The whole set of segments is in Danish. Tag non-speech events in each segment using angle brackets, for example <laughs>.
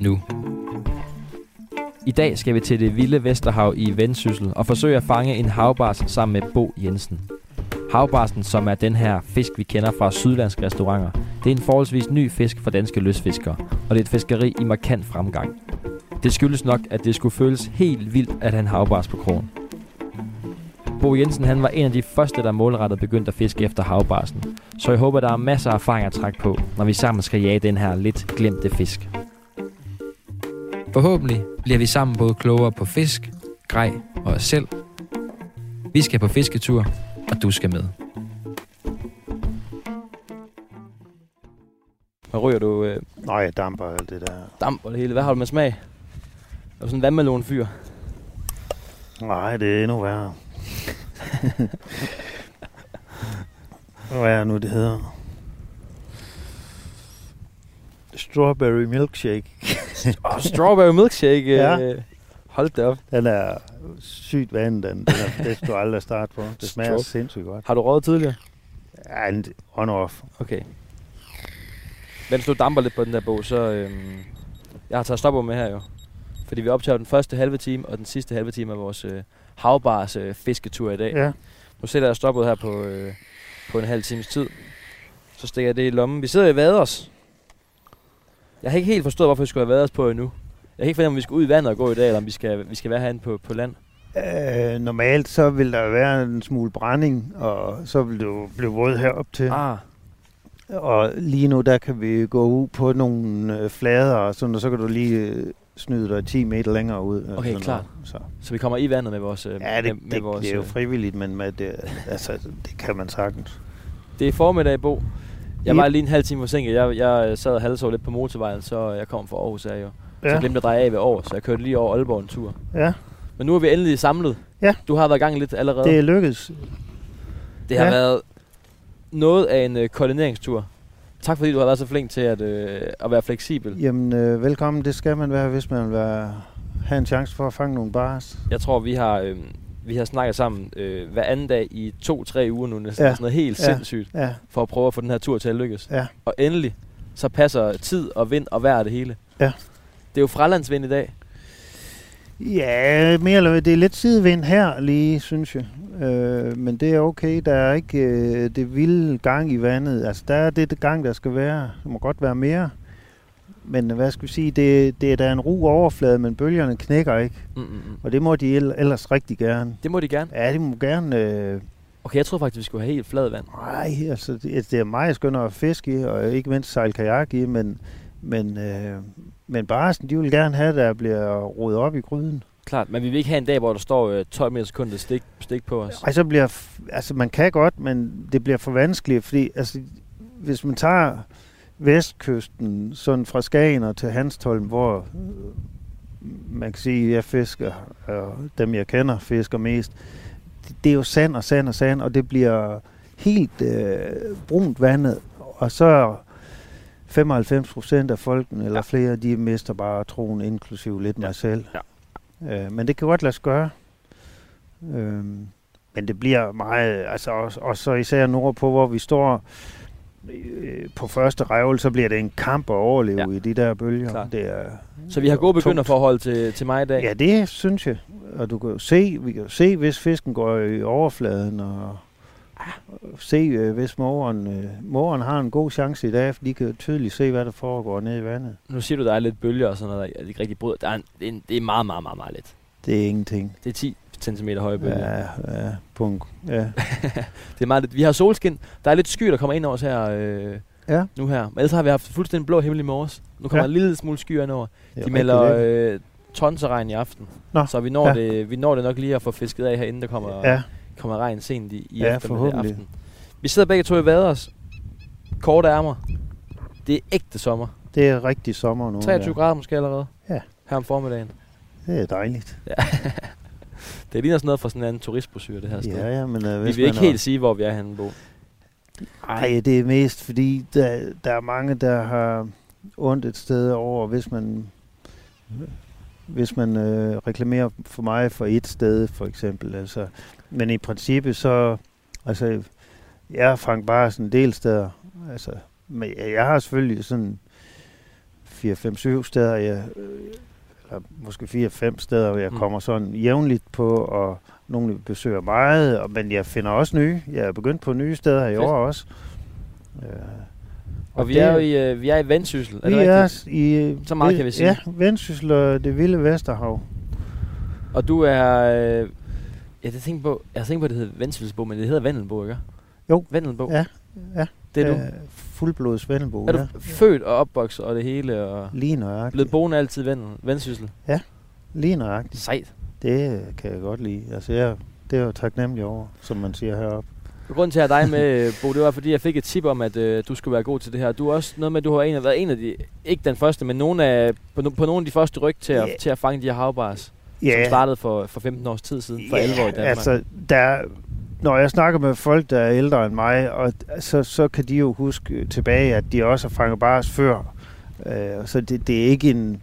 nu. I dag skal vi til det vilde Vesterhav i Vendsyssel og forsøge at fange en havbars sammen med Bo Jensen. Havbarsen, som er den her fisk, vi kender fra sydlandske restauranter, det er en forholdsvis ny fisk for danske løsfiskere, og det er et fiskeri i markant fremgang. Det skyldes nok, at det skulle føles helt vildt at have en havbars på krogen. Bo Jensen han var en af de første, der målrettet begyndte at fiske efter havbarsen. Så jeg håber, der er masser af erfaring at trække på, når vi sammen skal jage den her lidt glemte fisk. Forhåbentlig bliver vi sammen både klogere på fisk, grej og os selv. Vi skal på fisketur, og du skal med. Hvad ryger du? Øh, Nej, jeg damper alt det der. damp og det hele. Hvad har du med smag? Er du sådan en vandmelonfyr? Nej, det er endnu værre. <laughs> Hvad er nu, det hedder? Strawberry milkshake. <laughs> Oh, strawberry milkshake. Ja. Øh, hold da op. Den er sygt vandet, den. den er, det skal du aldrig starte på. Det smager Straw- sindssygt godt. Har du røget tidligere? Ja, en on-off. Okay. Mens du damper lidt på den der bog, så... Øhm, jeg har taget stopper med her jo. Fordi vi optager den første halve time, og den sidste halve time af vores øh, havbars øh, fisketur i dag. Ja. Nu sætter jeg stoppet her på, øh, på en halv times tid. Så stikker jeg det i lommen. Vi sidder i Vaders. Jeg har ikke helt forstået, hvorfor vi skulle have Vaders på endnu. Jeg kan ikke fornemme, om vi skal ud i vandet og gå i dag, eller om vi skal, vi skal være herinde på, på land. Øh, normalt så vil der være en smule brænding, og så vil du blive våd herop til. Ah, Og lige nu, der kan vi gå ud på nogle øh, flader, og, sådan, og så kan du lige øh, snyde dig 10 meter længere ud. og Okay, klart. Så. så vi kommer i vandet med vores... Øh, Ja, det, med, det, med vores, det er jo øh, frivilligt, men med det, altså, det kan man sagtens. Det er formiddag, Bo. Jeg var lige en halv time forsinket. Jeg, jeg sad og halvsov lidt på motorvejen, så jeg kom fra Aarhus af jo. Så jeg Ja, glemte at dreje af ved Aarhus, så jeg kørte lige over Aalborg en tur. ja Men nu er vi endelig samlet. Ja. Du har været i gang lidt allerede. det er lykkedes. det har ja. været noget af en øh, koordineringstur. Tak fordi du har været så flink til at, øh, at være fleksibel. Jamen, øh, velkommen. Det skal man være, hvis man vil være, have en chance for at fange nogle bars. Jeg tror, vi har, øh, vi har snakket sammen øh, hver anden dag i to-tre uger nu næsten. Ja. Sådan noget helt Ja. sindssygt Ja, for at prøve at få den her tur til at lykkes. ja. Og endelig, så passer tid og vind og vejr det hele. Ja. Det er jo fralandsvind i dag. Ja, mere eller. Det er lidt sidevind her lige, synes jeg. Øh, men det er okay. Der er ikke øh, det vilde gang i vandet. Altså, der er det, det gang, der skal være. Der må godt være mere. Men hvad skal vi sige? Det, det er da en ru overflade, men bølgerne knækker ikke. Mm, mm, mm. Og det må de el- ellers rigtig gerne. Det må de gerne. Ja, de må gerne... Øh, Okay, jeg tror faktisk, vi skulle have helt flad vand. nej, altså, det, det er meget skønt at fiske i, og ikke mindst sejle kajak i, men, men, øh, men barsen, de vil gerne have, der bliver rodet op i gryden. Klart, men vi vil ikke have en dag, hvor der står øh, 12 meter sekundet stik, stik på os. Ej, så bliver, altså man kan godt, men det bliver for vanskeligt, fordi altså, hvis man tager vestkysten, sådan fra Skagen og til Hanstholm, hvor øh, man kan sige, at jeg fisker, og dem jeg kender fisker mest, det, er jo sand og sand og sand, og det bliver helt øh, brunt vandet, og så 95 procent af folken, eller Ja. flere, de mister bare troen, inklusive lidt Ja. mig selv. Ja. Øh, men det kan godt lade sig gøre. Øhm, men det bliver meget, altså også, og så især nordpå, hvor vi står øh, på første revl, så bliver det en kamp at overleve Ja. i de der bølger. Det er Så vi har gode begynderforhold til, til mig i dag. Ja, det synes jeg. Og du kan jo se, vi kan jo se, hvis fisken går i overfladen, og se, øh, hvis mågeren, øh, mågeren har en god chance i dag, for de kan tydeligt se, hvad der foregår nede i vandet. Nu siger du, der er lidt bølger og sådan noget, der er ikke rigtig brød. Der er en, det, er en, det er meget, meget, meget, meget lidt. Det er ingenting. Det er 10 cm høje bølger. Ja, ja, punkt. Ja. <laughs> Det er meget lidt. Vi har solskin. Der er lidt sky, der kommer ind over os her øh, ja. nu her. Men ellers har vi haft fuldstændig blå himmel i morges. Nu kommer Ja. en lille smule skyer ind over. er De melder øh, tons af regn i aften. Nå, Så vi når, ja. det, vi når det nok lige at få fisket af her, inden der kommer, Ja, kommer regn sent i, i Ja, aften. Vi sidder begge to i vaders. Korte ærmer. Det er ægte sommer. Det er rigtig sommer nu. 23 ja. grader måske allerede? Ja. Her om formiddagen. Det er dejligt. Ja. <laughs> det ligner sådan noget fra sådan en anden turistbrochure, det her sted. Ja, ja, men uh, Vi vil ikke helt sige, hvor vi er henne, Bo. Nej, det er mest fordi, der, der er mange, der har ondt et sted over, hvis man hvis man øh, reklamerer for mig for et sted, for eksempel. Altså, men i princippet så, altså, jeg har fanget bare sådan en del steder. Altså, men jeg har selvfølgelig sådan 4-5-7 steder, jeg, øh, eller måske 4-5 steder, hvor jeg Mm. kommer sådan jævnligt på, og nogle besøger meget, og, men jeg finder også nye. Jeg er begyndt på nye steder i Fedt. år også. Øh, Og vi det- er jo i, øh, vi er i Vendsyssel, er vi det er rigtigt? i... Så meget kan vi sige. Ja, Vendsyssel og det vilde Vesterhav. Og du er... Øh, jeg havde tænkt på, jeg havde tænkt på, at det hedder Vendsysselsbo, men det hedder Vendelbo, ikke? Jo. Vendelbo. Ja, ja. Det er du. Fuldblods Vendelbo, Er du ja. født og opvokset og det hele, og Lige nøjagtigt. blevet boende altid i Vendel, Vendsyssel? Lige nøjagtigt. Sejt. Det kan jeg godt lide. Altså, jeg, det er jo taknemmelig over, som man siger heroppe. Grunden til at have dig med, <laughs> Bo, det var fordi, jeg fik et tip om, at øh, du skulle være god til det her. Du er også noget med, at du har en af, været en af de, ikke den første, men nogle af, på, no, på nogle af de første ryg til, at, Ja. til at fange de her havbars, som startede for, for 15 års tid siden, for 11 år i Danmark. altså, der, når jeg snakker med folk, der er ældre end mig, og så, så kan de jo huske tilbage, at de også har fanget bars før. Øh, så det, det er ikke en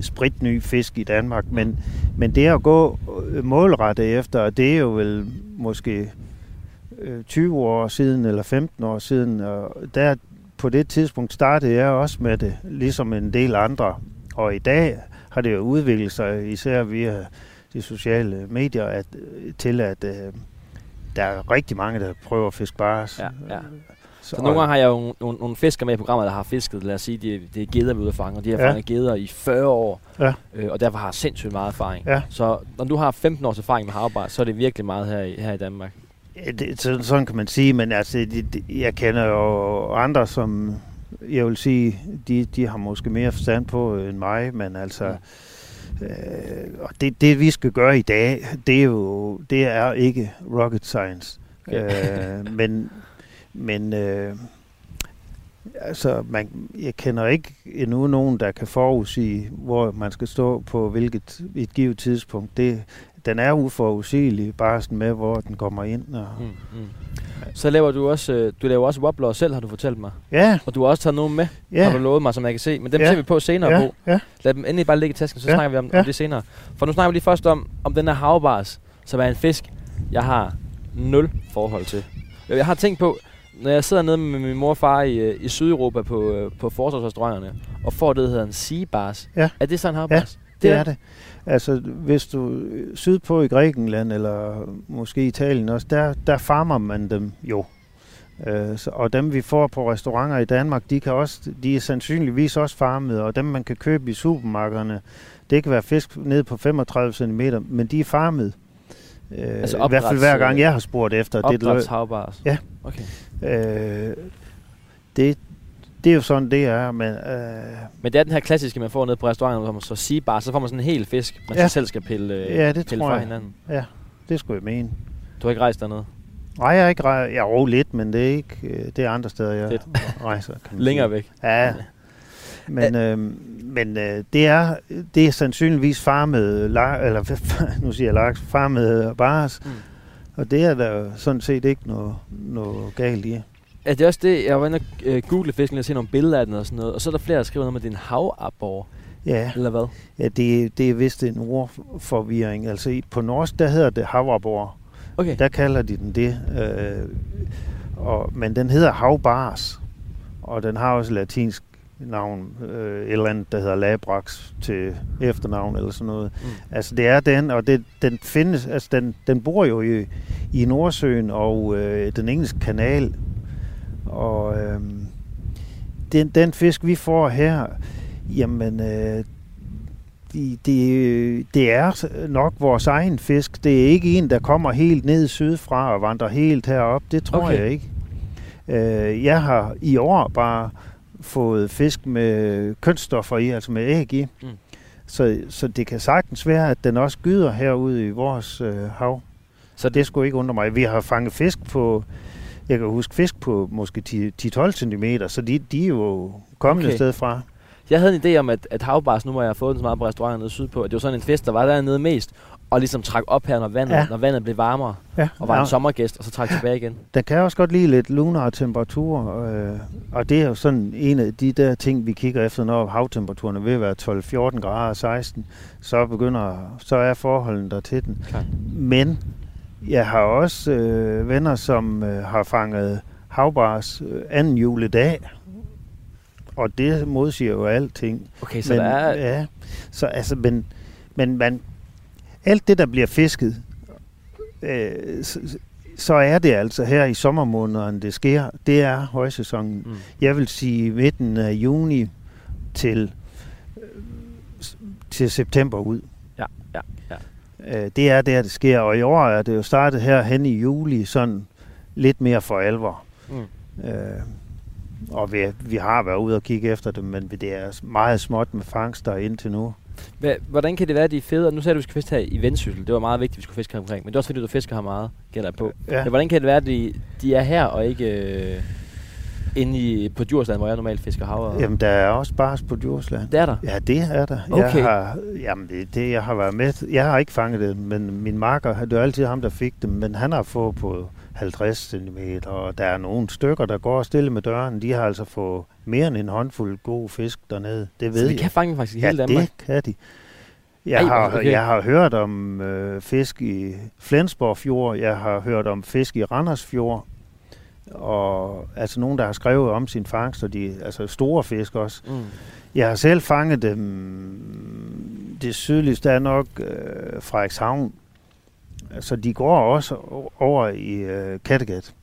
spritny fisk i Danmark, men, men det at gå øh, målrettet efter, det er jo vel måske øh, 20 år siden eller 15 år siden, og der på det tidspunkt startede jeg også med det, ligesom en del andre. Og i dag har det jo udviklet sig, især via de sociale medier, at, til at øh, der er rigtig mange, der prøver at fiske bars. Ja, ja. Så, Så nogle gange har jeg jo nogle, nogle fiskere med i programmet, der har fisket, lad os sige, det, det er geder, vi er ude at fange, og de har Ja. fanget geder i 40 år, Ja. øh, og derfor har sindssygt meget erfaring. Ja. Så når du har 15 års erfaring med havbar, så er det virkelig meget her i, her i Danmark. Ja, det, sådan, sådan kan man sige, men altså, det, det, jeg kender jo andre, som jeg vil sige, de, de har måske mere forstand på end mig, men altså, øh, og det, det vi skal gøre i dag, det er jo, det er ikke rocket science. Okay. øh, men, men øh, altså, man, jeg kender ikke endnu nogen, der kan forudsige, hvor man skal stå på hvilket et givet tidspunkt. Det, den er uforudsigelig, bare sådan med, hvor den kommer ind. Og, Mm, mm. Så laver du også, øh, du laver også wobbler selv, har du fortalt mig. Ja, Og du har også taget nogen med, ja. har du lovet mig, som jeg kan se. Men dem Ja. ser vi på senere, ja, Bo. ja. Lad dem endelig bare ligge i tasken, så Ja. snakker vi om, Ja. om det senere. For nu snakker vi lige først om, om den her havbars, som er en fisk, jeg har nul forhold til. Jeg har tænkt på, når jeg sidder nede med min mor og far i, øh, i Sydeuropa på, øh, på forsvarsrestauranterne, og får det, der hedder en sea bars. Ja. Er det sådan en havbars? Det er det. Altså, hvis du øh, sydpå i Grækenland, eller måske Italien også, der, der farmer man dem jo. Øh, så, og dem, vi får på restauranter i Danmark, de, kan også, de er sandsynligvis også farmet, og dem, man kan købe i supermarkederne, det kan være fisk ned på 35 cm, men de er farmet. Øh, Altså I hvert fald opdræts- hver gang, jeg har spurgt efter. det, Opdræts havbars? Ja. Okay. øh, det, det er jo sådan, det er, men... Øh, Men det er den her klassiske, man får nede på restauranten, hvor man så sea bar, så får man sådan en hel fisk, man Ja. så selv skal pille, øh, Ja, det pille tror fra jeg. hinanden. det skulle jeg mene. Du har ikke rejst dernede? Nej, jeg har ikke rejst. Jeg har lidt, men det er ikke øh, det er andre steder, jeg Fedt. rejser. Kan man <laughs> Længere sige. væk. Ja, men, øh, men øh, det, er, det er sandsynligvis farmet, eller <laughs> nu siger jeg laks, farmet bars, Mm. og det er der sådan set ikke noget, noget galt i. Er det også det, jeg var inde og øh, google fisken og se nogle billeder af den og sådan noget, og så er der flere, der skriver noget med, at det er en havabor, Ja, eller hvad? ja det, det er vist en ordforvirring. Altså på norsk, der hedder det havrabor. Okay. Der kalder de den det. Øh, og, men den hedder havbars, og den har også latinsk navn, øh, et eller andet, der hedder labrax til efternavn eller sådan noget. Mm. Altså det er den, og det, den findes, altså den, den bor jo i, i Nordsøen og øh, den engelske kanal. Og øh, den, den fisk, vi får her, jamen, øh, de, de, det er nok vores egen fisk. Det er ikke en, der kommer helt ned sydfra og vandrer helt herop. Det tror Okay. jeg ikke. Øh, jeg har i år bare fået fisk med kønsstoffer i, altså med æg i. Mm. Så, så det kan sagtens være, at den også gyder herude i vores øh, hav. Så det skulle ikke undre mig. Vi har fanget fisk på, jeg kan huske fisk på måske 10 10-12 cm, så de, de er jo kommet Okay. et sted fra. Jeg havde en idé om, at, at havbars, nu hvor jeg har fået den så meget på restauranter nede sydpå, at det var sådan en fest, der var dernede mest, og ligesom trak op her, når vandet, ja. når vandet blev varmere, Ja, og var ja. en sommergæst, og så trak tilbage igen. <laughs> Den kan også godt lide lidt lunar temperaturer, øh, og det er jo sådan en af de der ting, vi kigger efter, når havtemperaturen er ved at være 12-14 grader 16, så begynder, så er forholdene der til den. Klart. Men jeg har også øh, venner, som øh, har fanget havbars øh, anden juledag, og det modsiger jo alting. Okay, så men, der er... Ja, så altså, men, men man, alt det, der bliver fisket, øh, så, så er det altså her i sommermånederne, det sker. Det er højsæsonen. Mm. Jeg vil sige midten af juni til, øh, til september ud. Ja, ja, ja. Øh, det er der, det sker. Og i år er det jo startet her hen i juli, sådan lidt mere for alvor. Mm. Øh, og vi, vi har været ude og kigge efter dem, men det er meget småt med fangster indtil nu. Hva, hvordan kan det være, at de er fede? Og Nu sagde du, at vi skulle fiske her i Vendsyssel. Det var meget vigtigt, at vi skulle fiske her omkring. Men det er også fordi, du fisker her meget, gælder på. Ja. Men hvordan kan det være, at de, de er her og ikke øh, inde i, på Djursland, hvor jeg normalt fisker hav? Jamen, der er også bars på Djursland. Det er der. Ja, det er der. Okay. Jeg har, jamen, det, jeg har været med. Jeg har ikke fanget det, men min marker, det er altid ham, der fik dem, men han har fået på 50 cm, og der er nogle stykker, der går stille med døren. De har altså fået mere end en håndfuld god fisk dernede. Det ved Så de jeg. kan fange faktisk i ja, hele Danmark. det kan de. Jeg, Ej, har, okay. jeg har hørt om øh, fisk i Flensborg Fjord, jeg har hørt om fisk i Randers Fjord, og altså nogen, der har skrevet om sin fangst, og de, altså store fisk også. Mm. Jeg har selv fanget dem. Det sydligste er nok øh, Frederikshavn. Så de går også over i øh, Kattegat.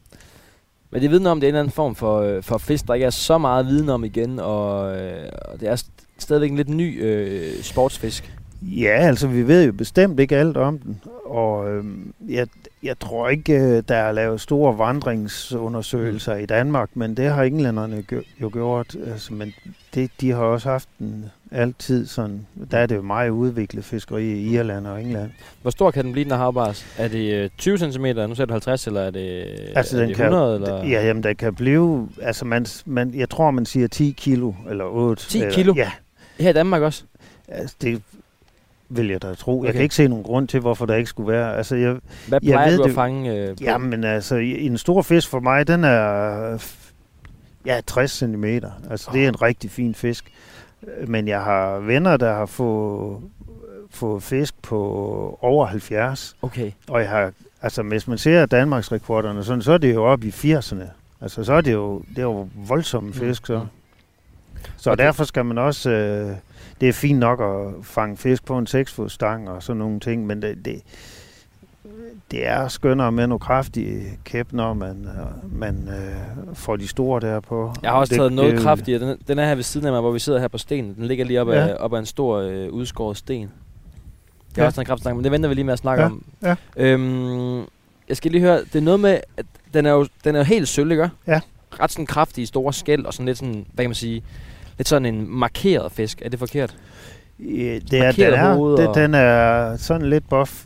Men det vidner om, det er en eller anden form for, øh, for fisk, der ikke er så meget viden om igen, og, øh, og det er st- stadigvæk en lidt ny øh, sportsfisk. Ja, altså vi ved jo bestemt ikke alt om den. Og øh, jeg, jeg tror ikke, øh, der er lavet store vandringsundersøgelser i Danmark, men det har englænderne jo gjort. Altså, men det, de har også haft den altid sådan. Der er det jo meget udviklet fiskeri i Irland og England. Hvor stor kan den blive, den er havbars? Er det øh, 20 cm, nu ser du 50, eller er det, Altså, er den det kan- 100? eller? Ja, jamen, der kan blive... Altså, man, man, jeg tror, man siger 10 kilo, eller 8. 10 eller, kilo? Ja, Her i Danmark også? altså, det vil jeg da tro. Jeg Okay. kan ikke se nogen grund til, hvorfor der ikke skulle være. Altså, jeg, Hvad Jeg plejer ved du at det- fange øh, på? jamen, altså, en stor fisk for mig, den er... Ja, 60 cm. Altså, det er en rigtig fin fisk. Men jeg har venner, der har fået, fået fisk på over 70. Okay. Og jeg har, altså hvis man ser Danmarks rekorderne, sådan, så er det jo oppe i 80'erne. Altså så er det jo, det er jo voldsomme fisk, så. Mm. Så det- derfor skal man også, øh, det er fint nok at fange fisk på en 6 fod stang og sådan nogle ting, men det, det, det er skønnere med nogle kraftige kæp, når man, øh, man øh, får de store der på. Jeg har også det, taget noget det, kraftigere. Den, den er her ved siden af mig, hvor vi sidder her på stenen. Den ligger lige op, Ja. af, op af en stor øh, udskåret sten. Det er Ja. også en kraftstang, men det venter vi lige med at snakke Ja, om. ja. Øhm, jeg skal lige høre, det er noget med, at den er jo, den er jo helt sølv, ikke? Ja. Ret sådan kraftige, store skæld, og sådan lidt sådan, hvad kan man sige, lidt sådan en markeret fisk. Er det forkert? Ja, det er, den, er, hoved den, og- den er sådan lidt buff,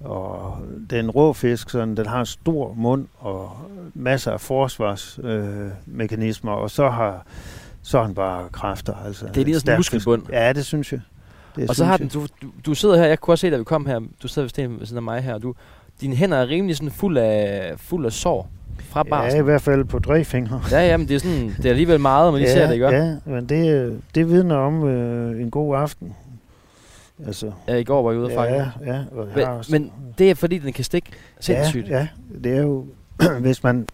og den rå fisk, sådan, den har en stor mund og masser af forsvarsmekanismer, øh, og så har så har den bare kræfter. Altså, Det er lige sådan en muskelbund. Ja, det synes jeg. Det og så har den, du, du, du sidder her, jeg kunne også se, da vi kom her, du sidder ved siden af mig her, og du, dine hænder er rimelig sådan fuld af, fuld af sår fra Ja, i barsen. hvert fald på tre fingre. Ja, ja, men det er sådan, det er alligevel meget, man lige ja, ser det, ikke? Ja. Men det, det vidner om øh, en god aften. Altså, ja. I går var jeg ude og fange. ja, ja, og Men, også- men det er fordi, den kan stikke sindssygt. Ja, ja, det er jo, <clears throat> hvis man...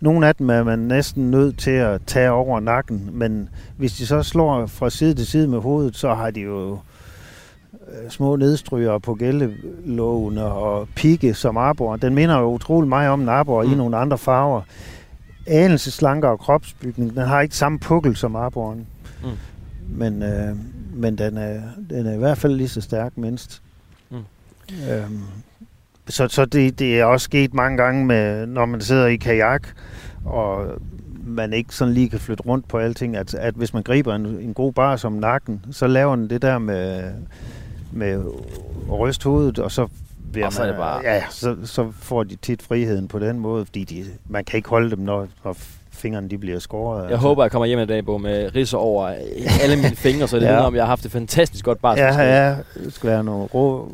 Nogle af dem er man næsten nødt til at tage over nakken, men hvis de så slår fra side til side med hovedet, så har de jo små nedstryger på gældelågene og pigge som arbor. Den minder jo utrolig meget om en arbor mm. Mm. i nogle andre farver. Anelse slankere kropsbygning. Den har ikke samme pukkel som arboren. Mm. Men, øh, men den, er, den er i hvert fald lige så stærk mindst. Mm. Øhm, så så det, det er også sket mange gange, med, når man sidder i kajak, og man ikke sådan lige kan flytte rundt på alting, at, at hvis man griber en, en god bar som nakken, så laver den det der med, med at ryste hovedet, og så bliver Og så er det bare- Ja, så, så får de tit friheden på den måde, fordi de, man kan ikke holde dem, når, når fingrene de bliver skåret. Jeg håber, jeg kommer hjem i dag, Bo, med ridser over alle mine fingre, så det <laughs> ja. om, jeg har haft det fantastisk godt bare. Ja, ja, det skal være noget rå...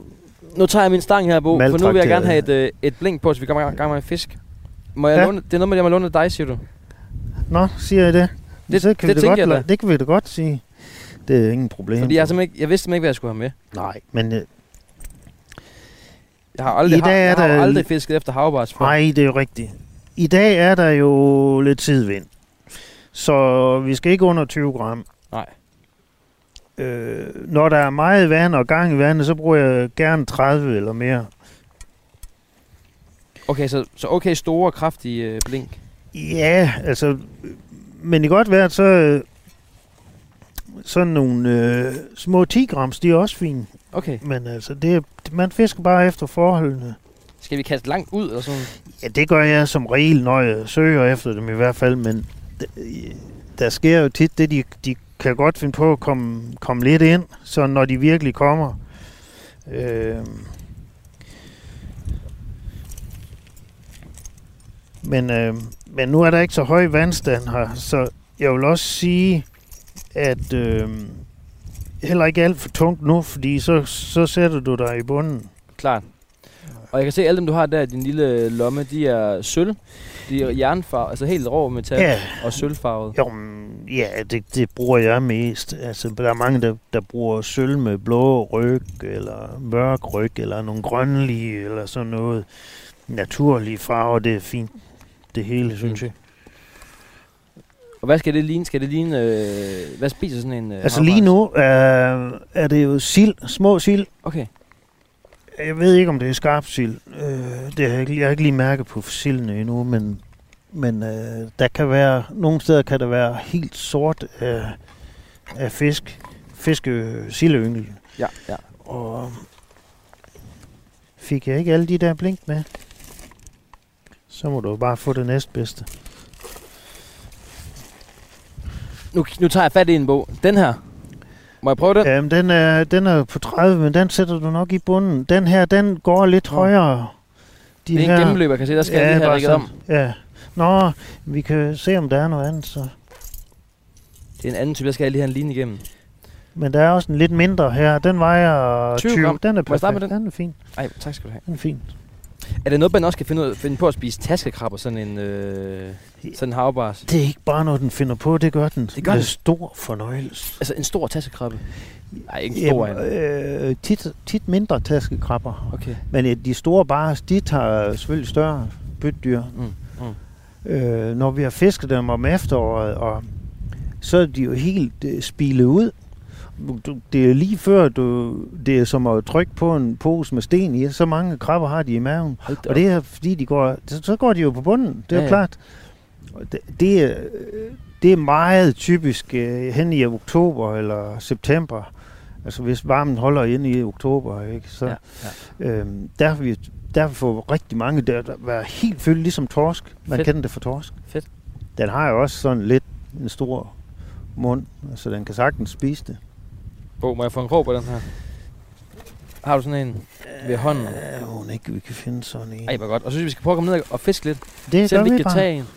Nu tager jeg min stang her, Bo, for nu vil jeg gerne have et, øh, et blink på, så vi kommer i gang med en fisk. Må jeg ja. låne, det er noget med, at jeg må låne dig, siger du? Nå, siger jeg det? Det, det, kan det, vi det, godt, jeg det kan vi da godt sige. Det er ingen problem. Fordi jeg, ikke, jeg vidste simpelthen ikke, hvad jeg skulle have med. Nej, men... Øh, jeg har aldrig, I dag har, jeg har aldrig fisket efter havbars før. Nej, det er jo rigtigt. I dag er der jo lidt tidvind. Så vi skal ikke under 20 gram. Nej. Øh, når der er meget vand og gang i vandet, så bruger jeg gerne 30 eller mere. Okay, så, så okay store, kraftige øh, blink? Ja, altså... Men i godt vejr, så... Sådan nogle øh, små 10 grams, de er også fine. Okay. Men altså, det, man fisker bare efter forholdene. Skal vi kaste langt ud? Og sådan? Ja, det gør jeg som regel, når jeg søger efter dem i hvert fald, men der sker jo tit det, de, de kan godt finde på at komme, komme lidt ind, så når de virkelig kommer. Øh, men, øh, men nu er der ikke så høj vandstand her, så jeg vil også sige, at øh, heller ikke alt for tungt nu, fordi så, så sætter du dig i bunden. Klart. Og jeg kan se, at alle dem, du har der i din lille lomme, de er sølv. De er jernfarvet, altså helt rå metal ja. og sølvfarvet. Jo, ja, det, det bruger jeg mest. Altså, der er mange, der, der bruger sølv med blå ryg, eller mørk ryg, eller nogle grønlige, eller sådan noget. Naturlige farver, det er fint. Det hele, synes mm. jeg. Og hvad skal det ligne? Skal det ligne, øh, hvad spiser sådan en øh, Altså lige nu øh, er det jo sild, små sild. Okay. Jeg ved ikke, om det er skarp sild. Øh, det har jeg, jeg har ikke lige mærket på sildene endnu, men, men øh, der kan være, nogle steder kan der være helt sort af, af fisk. Fiske sildeyngel. Ja, ja. Og fik jeg ikke alle de der blink med, så må du bare få det næstbedste. Nu, nu tager jeg fat i en bog. Den her. Må jeg prøve den? Jamen, den er, den er på 30, men den sætter du nok i bunden. Den her, den går lidt Nå. højere. De det er her, en gennemløber, kan se. Der skal ja, jeg lige have om. Ja. Nå, vi kan se, om der er noget andet, så. Det er en anden type, der skal jeg lige have en linje igennem. Men der er også en lidt mindre her. Den vejer 20. 20. Den er perfekt. Med den? den er fin. Ej, tak skal du have. Den er fin. Er det noget, man også kan finde, ud, finde på at spise taskekrabber, sådan en, øh, sådan havbars? Det er ikke bare noget, den finder på, det gør den. Det gør den. stor fornøjelse. Altså en stor taskekrabbe? Nej, ikke en stor Jamen, øh, tit, tit mindre taskekrabber. Okay. Men øh, de store bars, de tager selvfølgelig større bytdyr. Mm. Mm. Øh, når vi har fisket dem om efteråret, og så er de jo helt øh, spilet ud du, det er lige før, du, det er som at trykke på en pose med sten i. Så mange krabber har de i maven. Og det er fordi, de går, så, så går de jo på bunden. Det er ja, ja. klart. Det, det, er, det er meget typisk uh, hen i oktober eller september. Altså hvis varmen holder inde i oktober, ikke? så ja, ja. Øhm, der, vi, der får rigtig mange der, der være helt fyldt, ligesom torsk. Man Fedt. kender det for torsk. Fedt. Den har jo også sådan lidt en stor mund, så den kan sagtens spise det. Bo, må jeg få en krog på den her? Har du sådan en ved hånden? Ja, hun ikke, vi kan finde sådan en. Ej, hvor godt. Og så synes vi skal prøve at komme ned og fiske lidt. Det gør vi, vi kan tage en.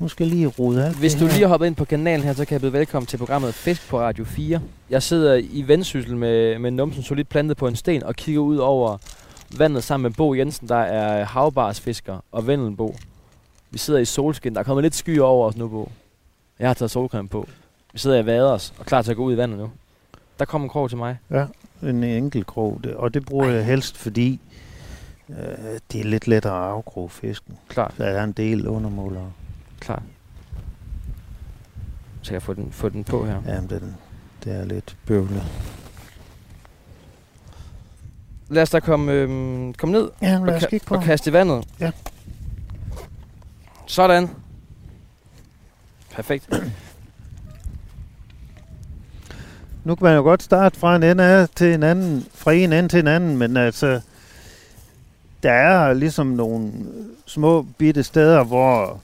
Nu skal jeg lige rode alt Hvis du lige har hoppet ind på kanalen her, så kan jeg byde velkommen til programmet Fisk på Radio 4. Jeg sidder i vendsyssel med, med numsen solidt plantet på en sten og kigger ud over vandet sammen med Bo Jensen, der er havbarsfisker og Vendelbo. Vi sidder i solskin. Der er kommet lidt skyer over os nu, Bo. Jeg har taget solcreme på. Vi sidder i vaders og klar til at gå ud i vandet nu. Der kom en krog til mig. Ja, en enkelt krog. Og det bruger Ej. jeg helst, fordi øh, det er lidt lettere at afkroge fisken. Klart. Der er en del undermålere. Klart. Så jeg får den, få den på her. Jamen, den, det er lidt bøvlet. Lad os da komme, øhm, komme ned ja, lad os og, ka- på. og kaste i vandet. Ja. Sådan. Perfekt. Nu kan man jo godt starte fra en ende af til en anden, fra en ende til en anden, men altså, der er ligesom nogle små bitte steder, hvor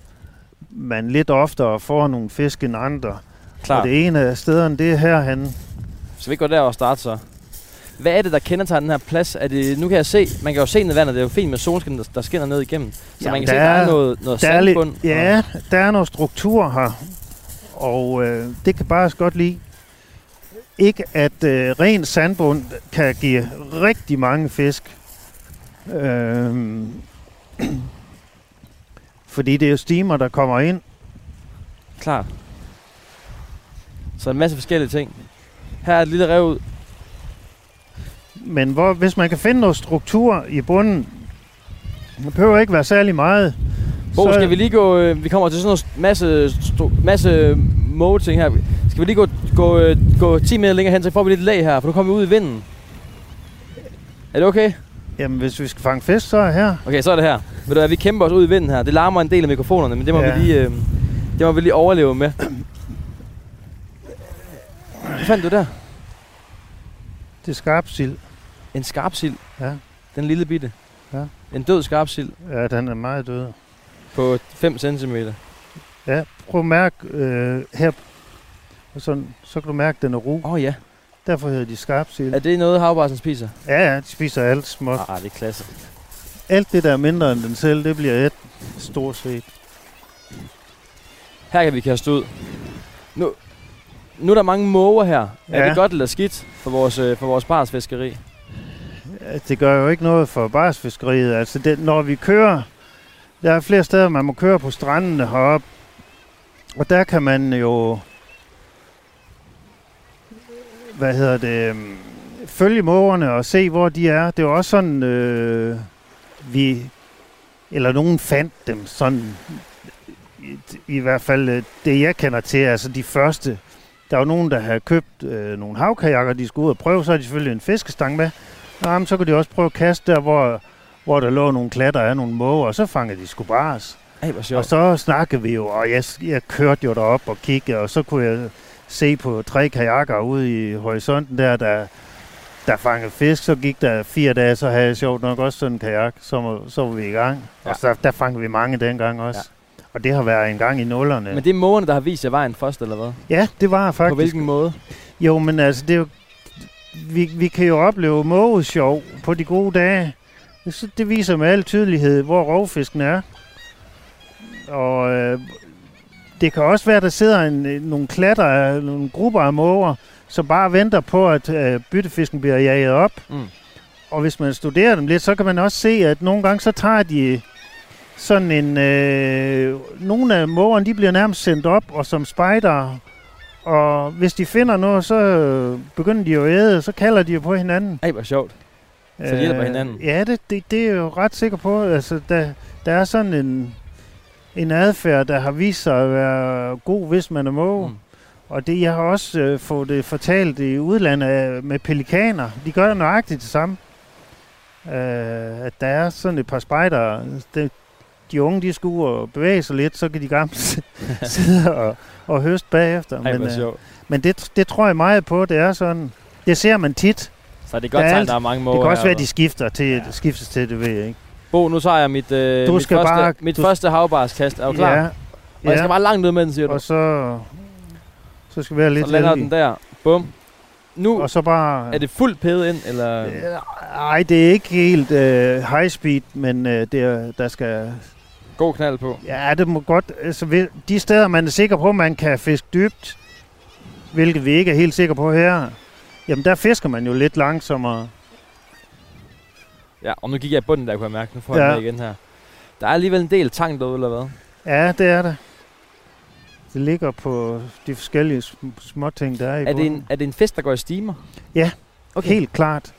man lidt oftere får nogle fisk end andre. Klar. Og det ene af stederne, det er herhen. Så vi går der og starter så. Hvad er det, der kendetegner den her plads? Er det, nu kan jeg se, man kan jo se ned i vandet, det er jo fint med solskin, der, der skinner ned igennem. Så Jamen, man kan der se, der er er- noget, noget Der er lidt, sandbund. ja, der er noget struktur her, og øh, det kan bare godt lide. Ikke at øh, ren sandbund kan give rigtig mange fisk. Øh, <clears throat> fordi det er jo stimer, der kommer ind. Klart. Så en masse forskellige ting. Her er et lille rev ud. Men hvor, hvis man kan finde noget struktur i bunden, det behøver ikke være særlig meget. Bo, skal vi lige gå... Øh, vi kommer til sådan noget masse, masse mågeting her. Skal vi lige gå, gå, øh, gå 10 meter længere hen, så får vi lidt lag her, for nu kommer vi ud i vinden. Er det okay? Jamen, hvis vi skal fange fisk, så er jeg her. Okay, så er det her. Ved du hvad, vi kæmper os ud i vinden her. Det larmer en del af mikrofonerne, men det må, Ja. vi, lige, øh, det må vi lige overleve med. Hvad fandt du der? Det er skarpsild. En skarpsild. Ja. Den lille bitte. Ja. En død skarpsild Ja, den er meget død. på 5 cm. Ja, prøv at mærke øh, her. Og sådan, så kan du mærke, at den er ru. Åh oh, ja. Derfor hedder de skarpsild. Er det noget, havbarsen spiser? Ja, ja, de spiser alt småt. Ah, det er klasse. Alt det, der er mindre end den selv, det bliver et stort set. Her kan vi kaste ud. Nu, nu er der mange måger her. Ja. Er det godt eller skidt for vores, øh, for vores barsfiskeri? Det gør jo ikke noget for barsfiskeriet. Altså, det, når vi kører... Der er flere steder, man må køre på strandene heroppe. Og der kan man jo... Hvad hedder det? øhm, Følge mågerne og se, hvor de er. Det er jo også sådan, øh, vi... Eller nogen fandt dem sådan... I, I hvert fald øh, det, jeg kender til. Altså de første... Der var nogen, der havde købt øh, nogle havkajakker, de skulle ud og prøve. Så har de selvfølgelig en fiskestang med. Jamen, så kunne de også prøve at kaste der, hvor, hvor der lå nogle klatter af nogle måger, og så fangede de sgu bars. Ej, hvor Og sjovt. så snakkede vi jo, og jeg, jeg kørte jo derop og kiggede, og så kunne jeg se på tre kajakker ude i horisonten der, der, der fangede fisk. Så gik der fire dage, så havde jeg sjovt nok også sådan en kajak, så, må- så var vi i gang. Ja. Og så, der fangede vi mange dengang også. Ja. Og det har været en gang i nullerne. Men det er mågerne, der har vist jer vejen først, eller hvad? Ja, det var På faktisk. hvilken måde? Jo, men altså, det er jo, vi, vi kan jo opleve mågesjov på de gode dage. Sy- det viser med al tydelighed, hvor rovfisken er. Og øh, det kan også være, at der sidder en, en- nogle klatter af nogle grupper af måger, som bare venter på, at øh, byttefisken bliver jaget op. Mm. Og hvis man studerer dem lidt, så kan man også se, at nogle gange så tager de sådan en... Øh, nogle af mågerne, de bliver nærmest sendt op, og som spejder. Og hvis de finder noget, så øh, begynder de jo at æde, så kalder de jo på hinanden. Ej, hvor sjovt. Så de hjælper hinanden? Ja, det, det, det er jeg jo ret sikker på. Altså, der, der er sådan en, en adfærd, der har vist sig at være god, hvis man er måge. Mm. Og det, jeg har også øh, fået det fortalt i udlandet med pelikaner. De gør nøjagtigt det samme. Øh, at der er sådan et par spejdere. Det, de unge, de skal ud og bevæge sig lidt, så kan de gamle <laughs> sidde og, og høste bagefter. Ej, men øh, men det, det tror jeg meget på, det er sådan. Det ser man tit. Så det er godt der er tegn, alt- der er mange måger det kan også være, at de skifter til, Ja. ja. skiftes til, det ved jeg ikke. Bo, nu tager jeg mit, øh, Du mit, skal første, bare- mit du- første havbarskast. Er du klar? Ja, Og jeg skal bare langt ud med den, siger du. og så, så skal vi være lidt Så lander den der. Bum. Nu Og så bare... er det fuldt pædet ind, eller? Nej, det er ikke helt øh, high speed, men øh, det er, der skal... God knald på. Ja, det må godt... Altså, ved- de steder, man er sikker på, man kan fiske dybt, hvilket vi ikke er helt sikre på her, jamen der fisker man jo lidt langsommere. Ja, og nu gik jeg i bunden der, kunne jeg mærke. Nu får jeg Ja. med igen her. Der er alligevel en del tang derude, eller hvad? Ja, det er det. Det ligger på de forskellige sm- småting, der er i Er det, bunden. en, er det en fisk, der går i stimer? Ja, Okay. Helt klart.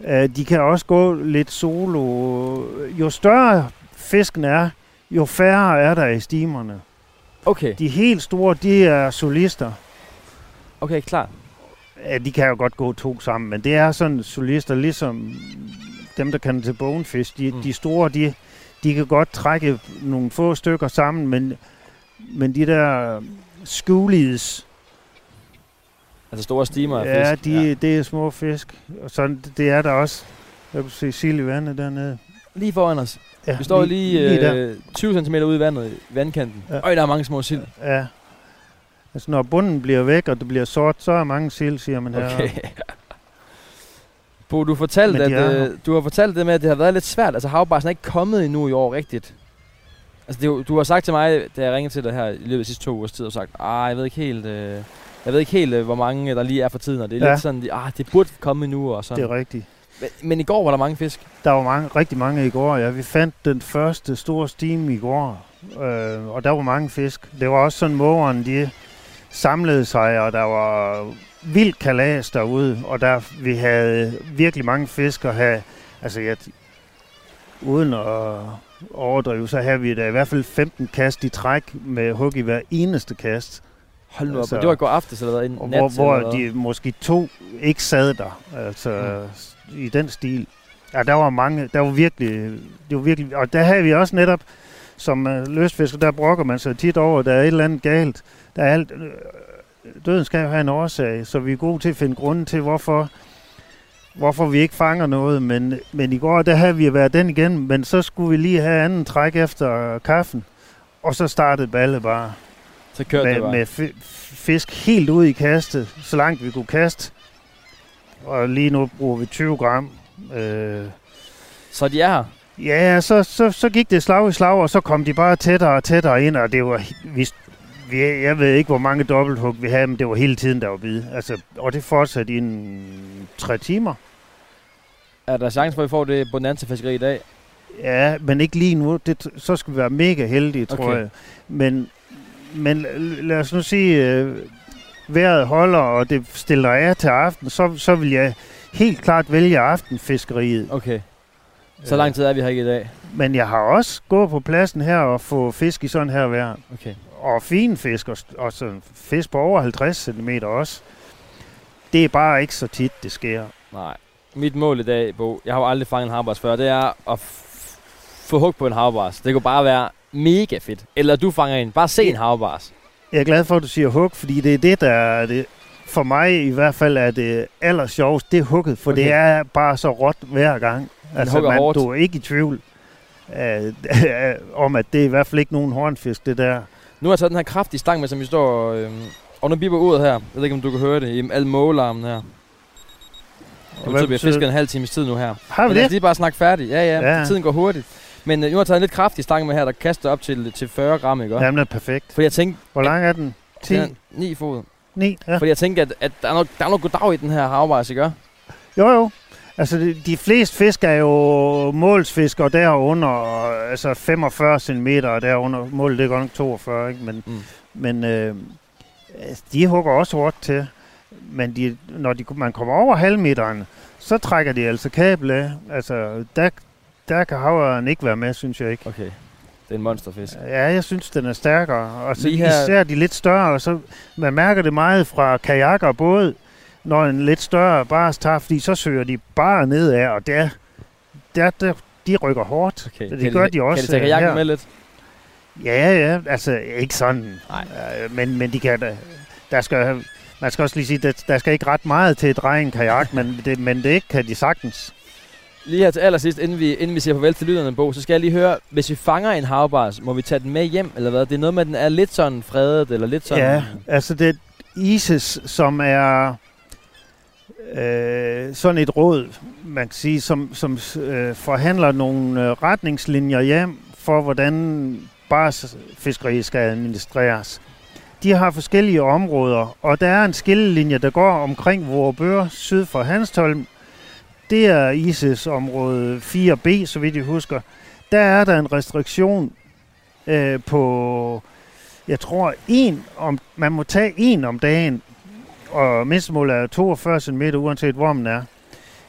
Uh, de kan også gå lidt solo. Jo større fisken er, jo færre er der i stimerne. Okay, De helt store, de er solister. okay, klar. Ja, de kan jo godt gå to sammen, men det er sådan solister, ligesom dem, der kan til bonefisk. De, Mm. de store, de, de kan godt trække nogle få stykker sammen, men, men de der schoolies, Altså store stimer af ja, fisk. de, ja, det er små fisk. Og sådan, det er der også. Jeg kunne se sild i vandet dernede. Lige foran os. Ja, Vi står lige, lige der. øh, 20 cm ude i vandet, i vandkanten. Ja. Øj, der er mange små sild. Ja. Altså, når bunden bliver væk, og det bliver sort, så er mange sild, siger man her. Okay. <laughs> Bo, du fortalte, at, er øh, du har fortalt det med, at det har været lidt svært. Altså, havbarsen er ikke kommet endnu i år rigtigt. Altså, det, du har sagt til mig, da jeg ringede til dig her i løbet af de sidste to ugers tid, og sagt, ah, jeg ved ikke helt, øh, jeg ved ikke helt, øh, hvor mange der lige er for tiden, og det er ja. Lidt sådan, ah, det burde komme nu, og Det sådan. er rigtigt. Men, men, i går var der mange fisk. Der var mange, rigtig mange i går, ja. Vi fandt den første store stime i går, øh, og der var mange fisk. Det var også sådan, mågeren, de samlede sig, og der var vild kalas derude, og der vi havde virkelig mange fisk at have. Altså, jeg, uden at overdrive, så havde vi da i hvert fald 15 kast i træk med hug i hver eneste kast. Hold nu op, Altså, og det var i går aftes, eller hvad? En Og nat, hvor, hvor eller de måske to ikke sad der. Altså mm. i den stil. Ja, der var mange. Der var virkelig, det var virkelig, og der havde vi også netop, som uh, løsfisker, der brokker man sig tit over, der er et eller andet galt. Der er alt, øh, døden skal jo have en årsag, så vi er gode til at finde grunden til, hvorfor, hvorfor vi ikke fanger noget. Men, men i går, der havde vi været den igen, men så skulle vi lige have anden træk efter kaffen. Og så startede ballet bare Så kørte det med, bare. med fi- fisk helt ud i kastet, så langt vi kunne kaste. Og lige nu bruger vi 20 gram. Øh, Så de er her. ja, så, så, så gik det slag i slag, og så kom de bare tættere og tættere ind, og det var... Vi, vi, jeg ved ikke, hvor mange dobbelthug vi havde, men det var hele tiden, der var bid. Altså, og det fortsatte i en tre timer. Er der chance for, at vi får det bonanza-fiskeri i dag? Ja, men ikke lige nu. Det, så skal vi være mega heldige, tror Okay. jeg. Men, men lad os nu sige, øh, vejret holder, og det stiller af til aften, så, så vil jeg helt klart vælge aftenfiskeriet. Okay. Så lang tid er vi her ikke i dag. Men jeg har også gået på pladsen her og få fisk i sådan her vejr. Okay. Og fine fisk, og, og sådan fisk på over 50 cm også. Det er bare ikke så tit, det sker. Nej. Mit mål i dag, Bo, jeg har jo aldrig fanget en havbars før, det er at få hug på en havbars. Det kunne bare være mega fedt. Eller du fanger en. Bare se en havbars. Jeg er glad for, at du siger hug, fordi det er det, der er det, for mig i hvert fald er det aller sjovest, det er hugget, for Okay. det er bare så råt hver gang. Altså, hugger man, hårdt. du er ikke i tvivl øh, <laughs> om, at det er i hvert fald ikke nogen hornfisk, det der. Nu har jeg taget den her kraftige stang med, som vi står... Øhm, og nu bipper uret her. Jeg ved ikke, om du kan høre det i al mågelarmen her. Det hvad betyder, at vi har fisket det? en halv times tid nu her. Har vi Men lad os det? lige bare snakke færdigt. Ja, ja, Ja. Tiden går hurtigt. Men øh, nu har jeg taget en lidt kraftig stang med her, der kaster op til, til 40 gram, ikke? Ja. Jamen, det er perfekt. Fordi jeg tænkte, Hvor lang er den? 10? den er 9 fod. 9? Ja. Fordi jeg tænkte, at, at der, er noget, der er noget goddag i den her havbars, ikke? Jo, jo. Altså, de, de fleste fisk er jo målsfisk, og derunder altså 45 cm, derunder målet det er godt nok 42, ikke? Men, Mm. men øh, altså, de hugger også hårdt til. Men de, når de, man kommer over halvmeteren, så trækker de altså kabel af. Altså, der, der kan havren ikke være med, synes jeg ikke. Okay. Det er en monsterfisk. Ja, jeg synes, den er stærkere. Og så Lige her... især de lidt større, og så man mærker det meget fra kajakker og båd, når en lidt større bare tager, fordi så søger de bare nedad, og der, der, der de rykker hårdt. Okay. Det kan gør de, de også, Kan de tage øh, kajakken her. med lidt? Ja, ja, altså ikke sådan. Nej. Øh, men, men de kan da, der skal, man skal også lige sige, at der skal ikke ret meget til at dreje en kajak, men det, men det ikke kan de sagtens. Lige her til allersidst, inden vi, inden vi siger farvel til lytterne, Bo, så skal jeg lige høre, hvis vi fanger en havbars, må vi tage den med hjem, eller hvad? Det er noget med, at den er lidt sådan fredet, eller lidt sådan... Ja, altså det ISIS, som er øh, sådan et råd, man kan sige, som, som øh, forhandler nogle øh, retningslinjer hjem for, hvordan barsfiskeri skal administreres. De har forskellige områder, og der er en skillelinje, der går omkring Vorebør syd for Hanstholm. Det er ISIS område 4B, så vidt jeg husker. Der er der en restriktion øh, på jeg tror, en om, man må tage en om dagen, og mindstemålet er 42 cm, uanset hvor man er.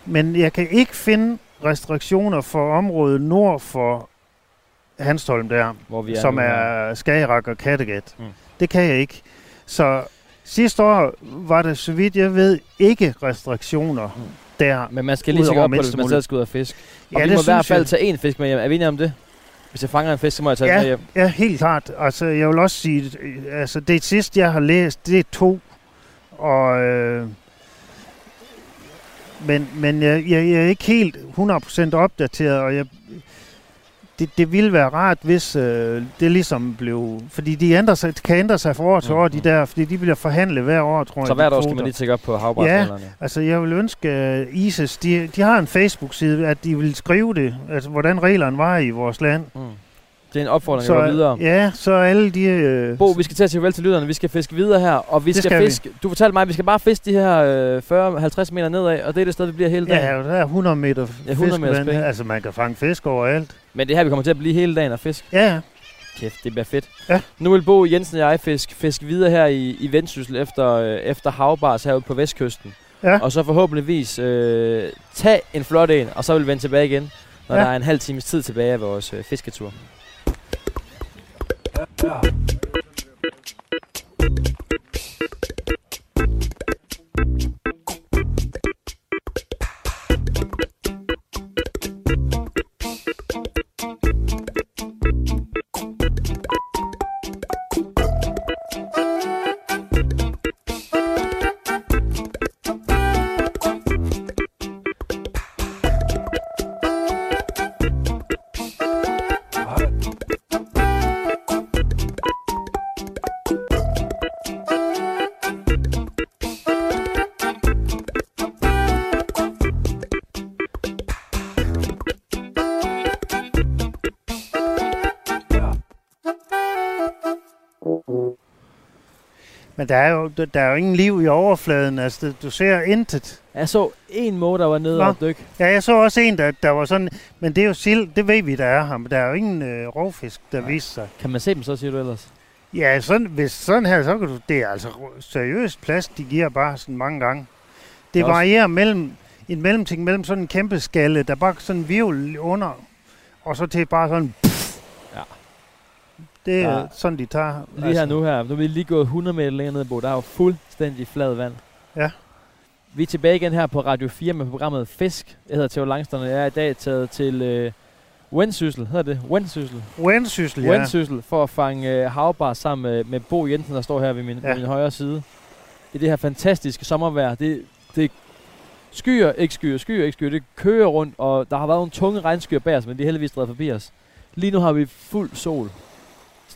Men jeg kan ikke finde restriktioner for området nord for Hanstholm der, hvor vi er som nu er Skagerak og Kattegat. Mm. Det kan jeg ikke. Så sidste år var der, så vidt jeg ved, ikke restriktioner Mm. der. Men man skal lige tjekke op på det, hvis man selv skal ud og fisk. Og Ja, vi det må i hvert fald jeg. tage en fisk med hjem. Er vi enige om det? Hvis jeg fanger en fisk, så må jeg tage den med hjem. Ja, helt klart. Altså, jeg vil også sige, altså, det sidste, jeg har læst, det er to. Og, øh, men men jeg, jeg, jeg er ikke helt 100% opdateret, og jeg, det, det ville være rart, hvis øh, det ligesom blev... Fordi de ændrer sig, kan ændre sig fra år til år, de der, fordi de bliver forhandlet hver år, tror jeg. Så hvert år skal man lige tjekke op på havbrætsreglerne. Altså, jeg vil ønske, at ISIS, de, de har en Facebook-side, at de vil skrive det, altså, hvordan reglerne var i vores land. Mm. Det er en opfordring, så, jeg videre. Ja, så alle de... Øh, Bo, vi skal til at sige til lytterne. Vi skal fiske videre her, og vi skal, skal vi. fiske... Du fortalte mig, at vi skal bare fiske de her øh, 40-50 meter nedad, og det er det sted, vi bliver hele dagen. ja, der er 100 meter Ja, 100 meters fiskevand. spænd. Altså, man kan fange fisk overalt. Men det er her, vi kommer til at blive hele dagen og fiske. Ja, ja. Kæft, det bliver fedt. Ja. Nu vil Bo Jensen og jeg fiske, fiske videre her i, i Vendsyssel efter, øh, efter havbars herude på vestkysten. Ja. Og så forhåbentligvis øh, tage en flot en, og så vil vi vende tilbage igen, når Ja. der er en halv times tid tilbage af vores øh, fisketur. Men der er, jo, der, er jo ingen liv i overfladen. Altså, du ser intet. Jeg så en måge, der var nede og dyk. Ja, jeg så også en, der, der var sådan... Men det er jo sild, det ved vi, der er. Men der er jo ingen øh, rovfisk, der viser sig. Kan man se dem så, siger du ellers? Ja, sådan, hvis sådan her, så kan du... Det er altså seriøst plads, de giver bare sådan mange gange. Det også- varierer mellem en mellemting mellem sådan en kæmpe skalle, der bare sådan virvel under, og så til bare sådan... Det er Ja. sådan, de tager. Lige her nu her, nu er vi lige gået 100 meter længere ned, Bo. Der er jo fuldstændig flad vand. Ja. Vi er tilbage igen her på Radio 4 med programmet Fisk. Jeg hedder Theo Langstrøm, og jeg er i dag taget til øh, Vendsyssel. Hedder det? Vendsyssel. Vendsyssel, ja. Vendsyssel for at fange øh, havbar sammen med, med Bo Jensen, der står her ved min, ja. Ja. ved min højre side. I det her fantastiske sommervejr. Det, det skyer, ikke skyer, skyer, ikke skyer. Det kører rundt, og der har været nogle tunge regnskyer bag os, men de er heldigvis drevet forbi os. Lige nu har vi fuld sol.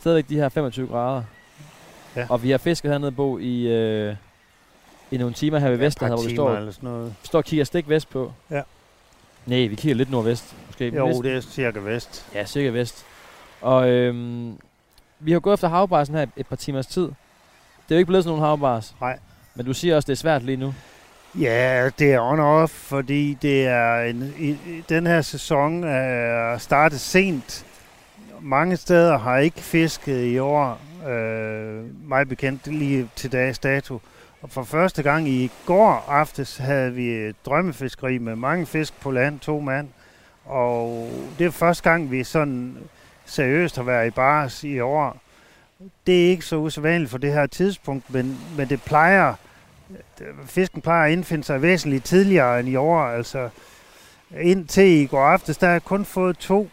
Stadigvæk de her 25 grader. Ja. Og vi har fisket hernede, Bo, i, øh, i nogle timer her ved Ja, par hvor vi står, eller sådan noget. står og kigger stik vest på. Ja. Nej, vi kigger lidt nordvest. Måske Jo, næsten- det er cirka vest. Ja, cirka vest. Og øhm, vi har gået efter havbarsen her et, par timers tid. Det er jo ikke blevet sådan nogle havbars. Nej. Men du siger også, det er svært lige nu. Ja, det er on-off, fordi det er en, i, den her sæson er startet sent. Mange steder har ikke fisket i år, øh, mig bekendt lige til dags dato. Og for første gang i går aftes havde vi drømmefiskeri med mange fisk på land, to mand. Og det er første gang, vi sådan seriøst har været i bars i år. Det er ikke så usædvanligt for det her tidspunkt, men, men det plejer fisken plejer at indfinde sig væsentligt tidligere end i år. Altså indtil i går aftes, der har jeg kun fået to.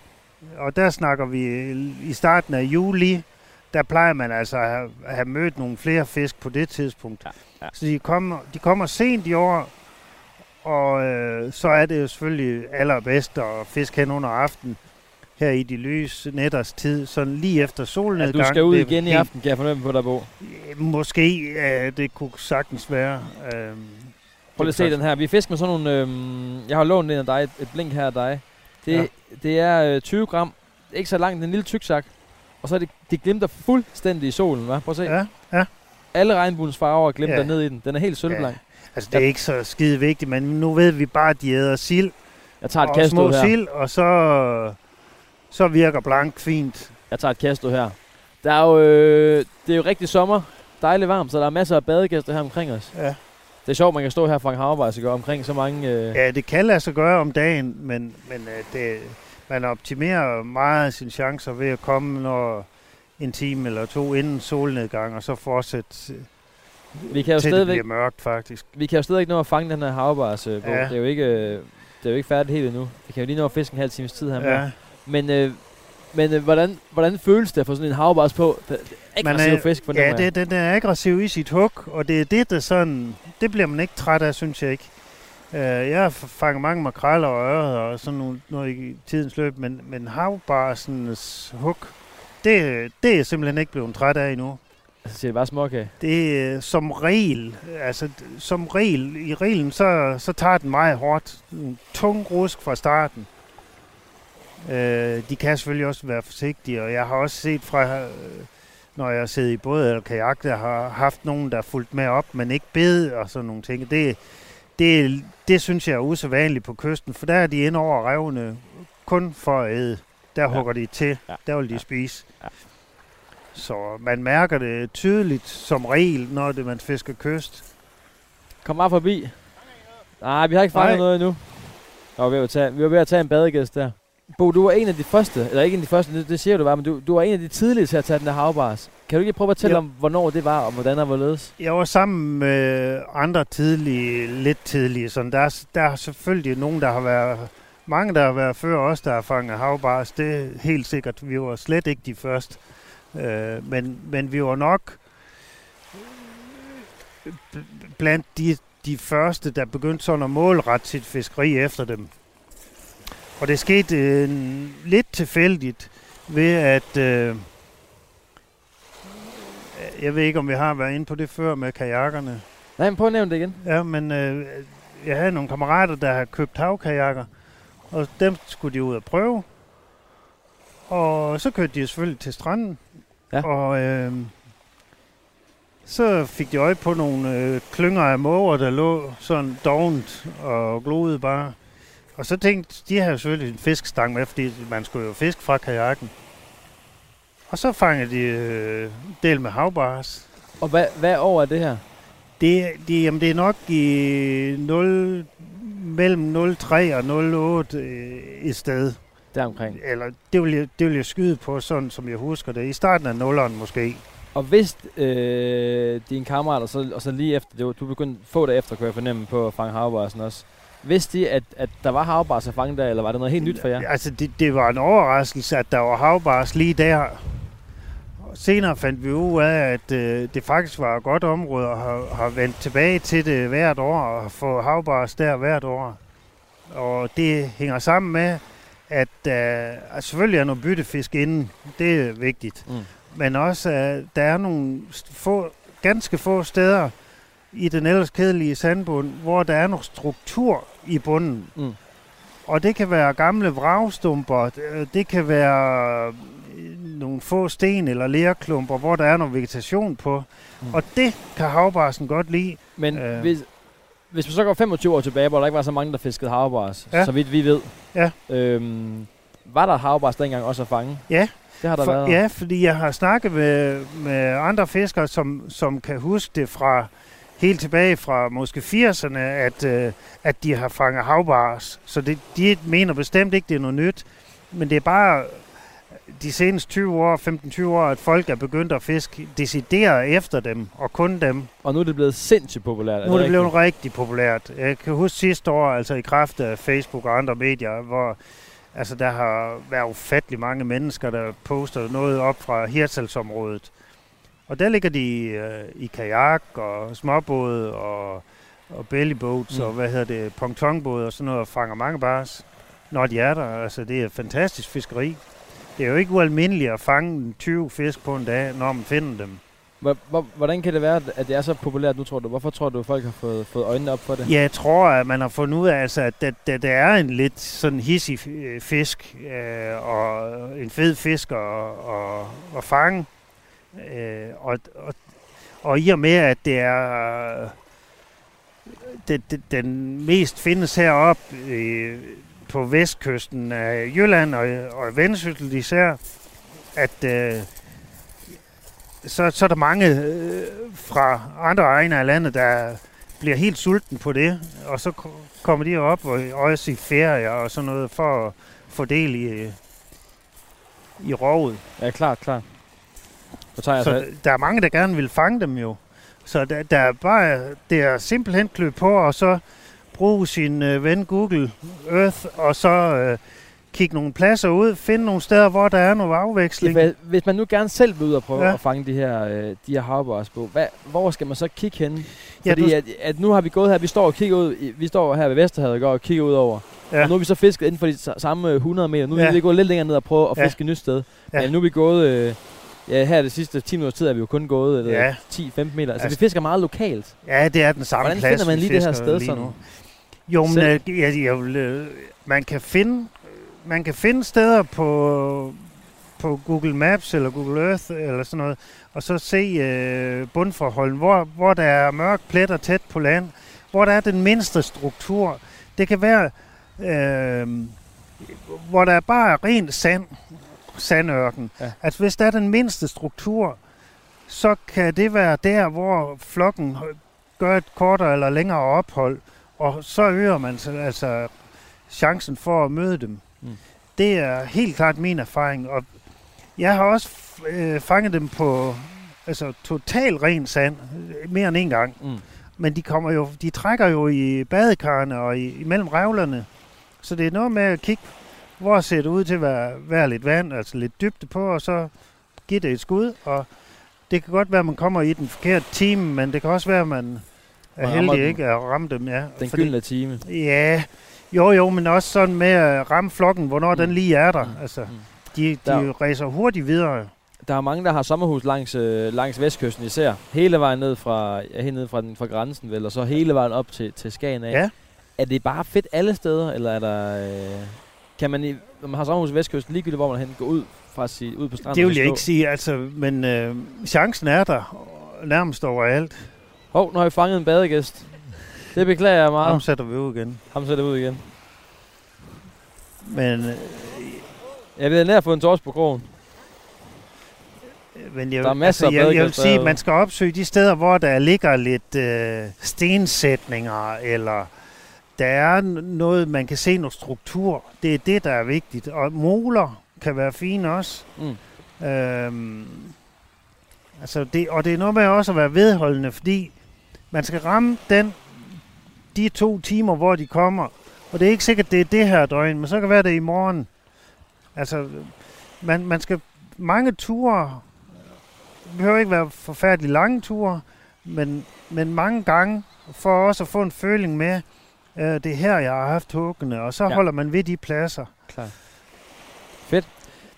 Og der snakker vi i starten af juli. Der plejer man altså at have, at have mødt nogle flere fisk på det tidspunkt. Ja, ja. Så de kommer, de kommer sent i år. Og øh, så er det jo selvfølgelig allerbedst at fiske hen under aften her i de lyse nætters tid, sådan lige efter solnedgang. du skal ud Det igen i aften, kan jeg fornemme på dig, Bo. Øh, Måske, øh, det kunne sagtens være. Øh, Prøv lige at se den her. Vi fisker med sådan nogle... Øhm, jeg har lånt en af dig, et, et blink her af dig. Det, ja. Ja. det er øh, 20 gram. Ikke så langt, en lille tyksak. Og så er det, det glimter fuldstændig i solen, hva'? Prøv at se. Ja, ja. Alle regnbuens farver glimter Ja. ned i den. Den er helt sølvblank. Altså, det er ikke så skide vigtigt, men nu ved vi bare, at de æder sild Jeg tager et og kast små her. sild, og så, så virker blank fint. Jeg tager et kast ud her. Der er jo, øh, det er jo rigtig sommer. Dejligt varmt, så der er masser af badegæster her omkring os. Ja. Det er sjovt, man kan stå her og fange havarbejds og gøre omkring så mange... Øh, ja, det kan lade sig gøre om dagen, men, men øh, det, man optimerer meget sine chancer ved at komme når en time eller to inden solnedgang, og så fortsætte vi kan jo til det bliver mørkt, faktisk. vi kan jo stadigvæk nå at fange den her havarbejds. Øh, ja. Det er jo ikke... Øh, det er jo ikke færdigt helt endnu. Vi kan jo lige nå at fiske en halv times tid her med. Ja. Men, øh, men øh, hvordan, hvordan føles det at få sådan en havarbejds på? Aggressiv er- fisk, fornemmer Ja, det, den er aggressiv i sit hug, og det er det, der sådan, det bliver man ikke træt af, synes jeg ikke. Øh, jeg har fanget mange makreller og ører og sådan noget, noget i tidens løb, men, men havbarsens hug, det, det er simpelthen ikke blevet træt af endnu. Altså siger det bare småkage? Det er som regel, altså som regel, i reglen, så, så tager den meget hårdt. En tung rusk fra starten. Øh, de kan selvfølgelig også være forsigtige, og jeg har også set fra, øh, når jeg sidder i båd eller kajak, der har haft nogen, der har fulgt med op, men ikke bed og sådan nogle ting. Det, det, det synes jeg er usædvanligt på kysten, for der er de ind over revne kun for at æde. Der ja. hugger de til, ja. der vil de ja. spise. Ja. Så man mærker det tydeligt som regel, når det man fisker kyst. Kom bare forbi. Nej, vi har ikke fanget noget endnu. Nå, vi, var ved at tage, vi var ved at tage en badegæst der. Bo, du var en af de første, eller ikke en af de første, det, det siger du bare, men du, du var en af de tidlige til at tage den der havbars. Kan du ikke prøve at fortælle ja. om, hvornår det var, og hvordan og hvorledes? Jeg var sammen med andre tidlige, lidt tidlige. Sådan der, der er selvfølgelig nogen, der har været, mange der har været før os, der har fanget havbars. Det er helt sikkert. Vi var slet ikke de første. Øh, men, men vi var nok blandt de, de første, der begyndte sådan at målrette sit fiskeri efter dem. Og det skete øh, lidt tilfældigt ved, at... Øh, jeg ved ikke, om vi har været inde på det før med kajakkerne. Nej, men prøv at nævne det igen. Ja, men øh, jeg havde nogle kammerater, der har købt havkajakker, og dem skulle de ud og prøve. Og så kørte de selvfølgelig til stranden. Ja. Og øh, så fik de øje på nogle øh, klynger af måger, der lå sådan dovent og gloede bare. Og så tænkte de har selvfølgelig en fiskestang med, fordi man skulle jo fiske fra kajakken. Og så fangede de øh, del med havbars. Og hvad, hvad år er det her? Det, det, jamen det er nok i 0, mellem 03 og 08 øh, et sted. Deromkring? Eller det vil, jeg, det vil jeg skyde på, sådan som jeg husker det. I starten af nulleren måske. Og hvis øh, dine kammerater, så, og så lige efter, det du begyndte få dage efter, kunne jeg fornemme på at fange havbarsen også, Vidste de, at, at der var havbars at fange der, eller var det noget helt nyt for jer? Altså, det, det var en overraskelse, at der var havbars lige der. Senere fandt vi ud af, at øh, det faktisk var et godt område, og har, har vendt tilbage til det hvert år, og få havbars der hvert år. Og det hænger sammen med, at øh, selvfølgelig er noget byttefisk inden. Det er vigtigt. Mm. Men også, at der er nogle få, ganske få steder, i den ellers kedelige sandbund, hvor der er noget struktur i bunden. Mm. Og det kan være gamle vragstumper, det kan være øh, nogle få sten eller lærklumper, hvor der er noget vegetation på. Mm. Og det kan havbarsen godt lide. Men øh. hvis, hvis man så går 25 år tilbage, hvor der ikke var så mange, der fiskede havbars, ja. så vidt vi ved, ja. øhm, var der havbars dengang også at fange? Ja, det har der For, været. Ja, fordi jeg har snakket med, med andre fiskere, som, som kan huske det fra helt tilbage fra måske 80'erne, at, øh, at de har fanget havbars. Så det, de mener bestemt ikke, det er noget nyt. Men det er bare de seneste 20 år, 15-20 år, at folk er begyndt at fiske decidere efter dem, og kun dem. Og nu er det blevet sindssygt populært. Nu er det, det blevet rigtig populært. Jeg kan huske sidste år, altså i kraft af Facebook og andre medier, hvor altså, der har været ufattelig mange mennesker, der poster noget op fra Hirtshals-området. Og der ligger de øh, i kajak og småbåde og, og bellyboats mm. og hvad hedder det, pontonbåde og sådan noget og fanger mange bars, når de er der. Altså det er fantastisk fiskeri. Det er jo ikke ualmindeligt at fange 20 fisk på en dag, når man finder dem. Hvordan kan det være, at det er så populært nu, tror du? Hvorfor tror du, at folk har fået, fået øjnene op for det? Jeg tror, at man har fundet ud af, altså, at det, det, det er en lidt sådan hissig fisk, øh, og en fed fisk at, at, at fange. Øh, og, og, og i og med, at det er øh, det, det, den mest findes heroppe øh, på vestkysten af Jylland og, og Vendsyssel især, at øh, så, så er der mange øh, fra andre egne af landet, der bliver helt sulten på det, og så kommer de op og også i ferie og sådan noget for at få del i, i rovet. Ja, klart, klart. Jeg så, der er mange, der gerne vil fange dem jo. Så der, der er bare, det er simpelthen klø på, og så bruge sin øh, ven Google Earth, og så øh, kigge nogle pladser ud, finde nogle steder, hvor der er noget afveksling. Ja, hvis man nu gerne selv vil ud og prøve Ja. ja. at fange de her, øh, de her havbars på, hvad, hvor skal man så kigge hen? Ja, Fordi du- at, at, nu har vi gået her, vi står og kigger ud, vi står her ved Vesterhavet og kigger ud over. Ja. Ja. Og nu er vi så fisket inden for de sa- samme øh, 100 meter. Nu er Ja. vi gået lidt længere ned og prøve at Ja. fiske et nyt sted. Ja. Men nu er vi gået, øh, ja her det sidste 10 minutters tid er vi jo kun gået eller Ja. 10-15 meter. Altså, Altså- vi fisker meget lokalt. Ja, det er den samme Hvordan plads, finder man lige det her sted sådan? Jo, men øh, jeg, jeg vil, øh, man kan finde man kan finde steder på på Google Maps eller Google Earth eller sådan noget, og så se øh, bundforholden, hvor, hvor der er mørk pletter tæt på land, hvor der er den mindste struktur. Det kan være, øh, hvor der er bare rent sand, sandørken. Ja. Altså hvis der er den mindste struktur, så kan det være der, hvor flokken gør et kortere eller længere ophold, og så øger man så, altså chancen for at møde dem. Mm. Mm. Det er helt klart min erfaring, og jeg har også øh, fanget dem på altså total ren sand, øh, mere end en gang. Mm. Men de kommer jo, de trækker jo i badekarne og i, imellem revlerne. Så det er noget med at kigge, hvor ser det ud til at være, være lidt vand, altså lidt dybde på, og så give det et skud. Og det kan godt være, at man kommer i den forkerte time, men det kan også være, at man er Man heldig den. ikke at ramme dem. Ja. Den Fordi- gyldne time. Ja, jo jo, men også sådan med at ramme flokken, hvornår Mm. den lige er der. Mm. Altså, Mm. de, de Der- ræser hurtigt videre. Der er mange, der har sommerhus langs, øh, langs vestkysten især. Hele vejen ned fra, ja, helt ned fra, den, fra grænsen, vel, og så hele vejen op til, til Skagen af. Ja. Er det bare fedt alle steder, eller er der... Øh, kan man, når man har sommerhus i vestkysten, ligegyldigt hvor man hen, gå ud, fra sig, ud på stranden Det vil jeg ikke sige, altså, men øh, chancen er der og nærmest overalt. Hov, nu har vi fanget en badegæst. Det beklager jeg meget. Ham sætter vi ud igen. Ham sætter vi ud igen. Men, øh, Jeg ved nær få en torsk på krogen. men jeg, Der er masser af altså, jeg, jeg vil sige, at man skal opsøge de steder, hvor der ligger lidt øh, stensætninger, eller der er noget, man kan se noget struktur. Det er det, der er vigtigt. Og moler kan være fine også. Mm. Øhm, altså det, og det er noget med også at være vedholdende, fordi man skal ramme den, de to timer, hvor de kommer. Og det er ikke sikkert, det er det her døgn, men så kan det være det i morgen. Altså, man, man skal mange ture, det behøver ikke være forfærdeligt lange ture, men, men mange gange, for også at få en føling med, øh, det er her, jeg har haft huggene, og så Ja. holder man ved de pladser. Klar. Fedt.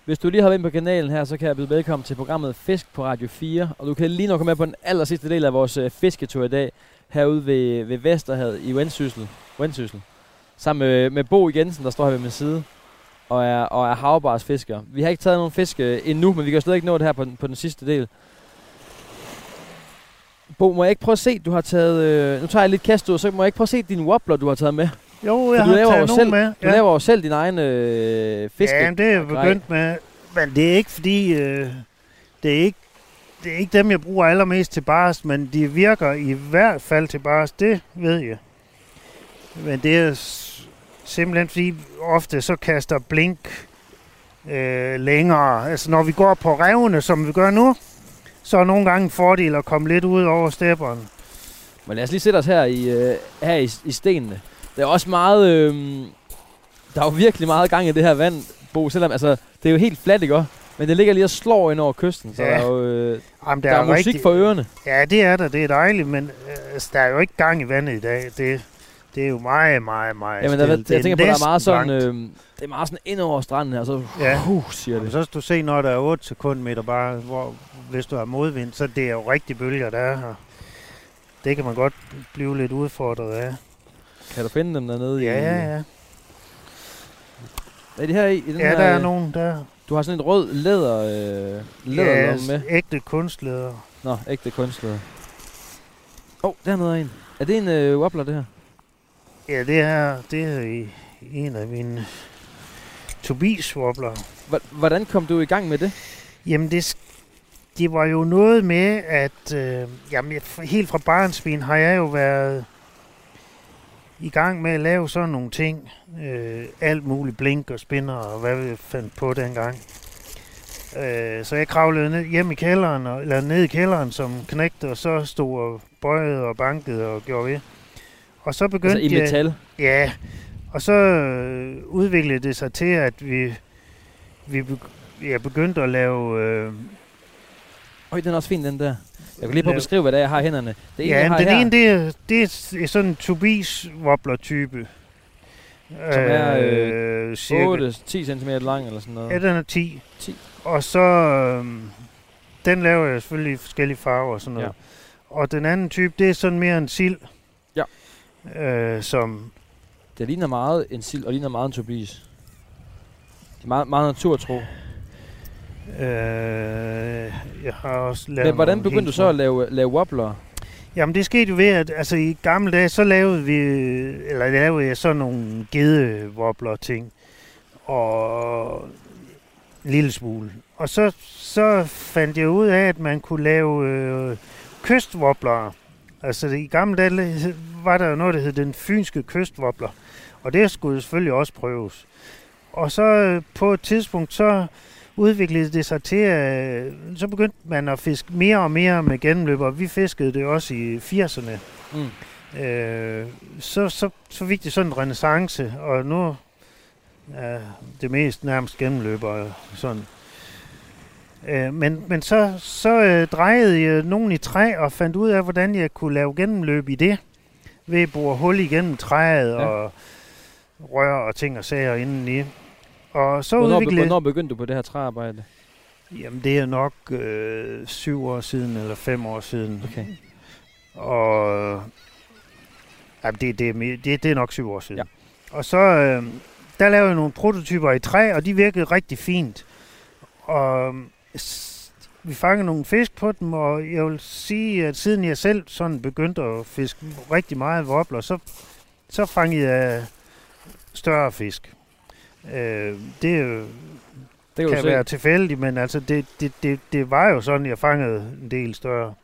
Hvis du lige har ind på kanalen her, så kan jeg byde velkommen til programmet Fisk på Radio 4. Og du kan lige nu komme med på den aller sidste del af vores øh, fisketur i dag, herude ved, ved Vesterhavet i Vendsyssel. Vendsyssel. Sammen med, med Bo Jensen, der står her ved min side, og er, og er havbars fisker. Vi har ikke taget nogen fisk øh, endnu, men vi kan slet ikke nå det her på den, på den sidste del. Bo, må jeg ikke prøve at se, du har taget... Øh, nu tager jeg lidt kast ud, så må jeg ikke prøve at se din wobbler, du har taget med. Jo, jeg du har taget selv- med. Du ja. laver jo selv din egen øh, fiske. Ja, det er jeg begyndt med. Men det er ikke fordi, øh, det er ikke det er ikke dem, jeg bruger allermest til bars, men de virker i hvert fald til bars, det ved jeg. Men det er simpelthen fordi, ofte så kaster blink øh, længere. Altså når vi går på revne, som vi gør nu, så er nogle gange en fordel at komme lidt ud over stepperen. Men lad os lige sætte os her i, øh, her i, i stenene. Der er også meget... Øh, der er jo virkelig meget gang i det her vand, Bo. Selvom, altså, det er jo helt fladt, ikke også? Men det ligger lige og slår ind over kysten, så Ja. der er jo øh, Jamen, der, der er musik rigtig- for ørerne. Ja, det er der. Det er dejligt, men øh, altså, der er jo ikke gang i vandet i dag. Det, det er jo meget, meget, meget Jamen, der, stille. jeg, tænker på, der er meget sådan... Øh, det er meget sådan ind over stranden her, så Ja. uh, siger Jamen, det. så skal du se, når der er 8 sekundmeter bare, hvor, hvis du har modvind, så det er jo rigtig bølger, der er her. Det kan man godt blive lidt udfordret af. Kan du finde dem dernede? i, Ja, ja, ja. Er det her i? i den Ja, her, der er øh, nogen der. Du har sådan et rød læder, øh, læderlomme med. ægte kunstleder. Nå, ægte kunstlæder. Åh, oh, dernede er en. Er det en øh, wobbler, det her? Ja, det er, det er i, en af mine Tobias wobbler. Hvordan kom du i gang med det? Jamen, det, det var jo noget med, at øh, jamen, jeg- helt fra barnsben har jeg jo været i gang med at lave sådan nogle ting. Øh, alt muligt blink og spinner og hvad vi fandt på dengang. Øh, så jeg kravlede ned, hjem i kælderen, og, eller ned i kælderen som knægt, og så stod og bøjede og bankede og gjorde ved. Og så begyndte Altså i jeg... metal? Ja, Og så øh, udviklede det sig til, at vi, vi begy- ja, begyndte at lave... Øh, Øj, den er også fin, den der. Jeg kan lige prøve at beskrive, hvad det er, jeg har i hænderne. Det ene, ja, jeg har den her, ene, det er, det er sådan en Tobias wobbler-type. Som er, øh, cirka 8-10 cm lang eller sådan noget. Ja, den er 10. 10. Og så, øh, den laver jeg selvfølgelig i forskellige farver og sådan noget. Ja. Og den anden type, det er sådan mere en sild. Ja. Øh, som, Det ligner meget en sild, og ligner meget en Tobias. Det er meget, meget naturtro. Øh, jeg har også lavet Men hvordan begyndte du så at lave, lave wobbler? Jamen det skete jo ved, at altså, i gamle dage, så lavede vi, eller lavede jeg sådan nogle gedevobler ting, og en lille smule. Og så, så fandt jeg ud af, at man kunne lave øh, kystvobler. Altså i gamle dage var der jo noget, der hed den fynske kystvobler, og det skulle selvfølgelig også prøves. Og så øh, på et tidspunkt, så udviklede det sig til, at så begyndte man at fiske mere og mere med gennemløber. Vi fiskede det også i 80'erne. Mm. Øh, så, så, så fik det sådan en renaissance, og nu er det mest nærmest gennemløber. Sådan. Øh, men, men så, så øh, drejede jeg nogen i træ og fandt ud af, hvordan jeg kunne lave gennemløb i det. Ved at bore hul igennem træet ja. og rør og ting og sager indeni. Og så Hvornår, udviklede... hvornår begyndte du på det her træarbejde? Jamen, det er nok øh, syv år siden, eller fem år siden. Okay. Og jamen, det, det, er det, det er nok syv år siden. Ja. Og så, øh, der lavede jeg nogle prototyper i træ, og de virkede rigtig fint. Og s- vi fangede nogle fisk på dem, og jeg vil sige, at siden jeg selv sådan begyndte at fiske rigtig meget wobbler, så, så fangede jeg større fisk. Øh, det Det kan, kan være tilfældigt, men altså det, det, det, det var jo sådan, jeg fangede en del større.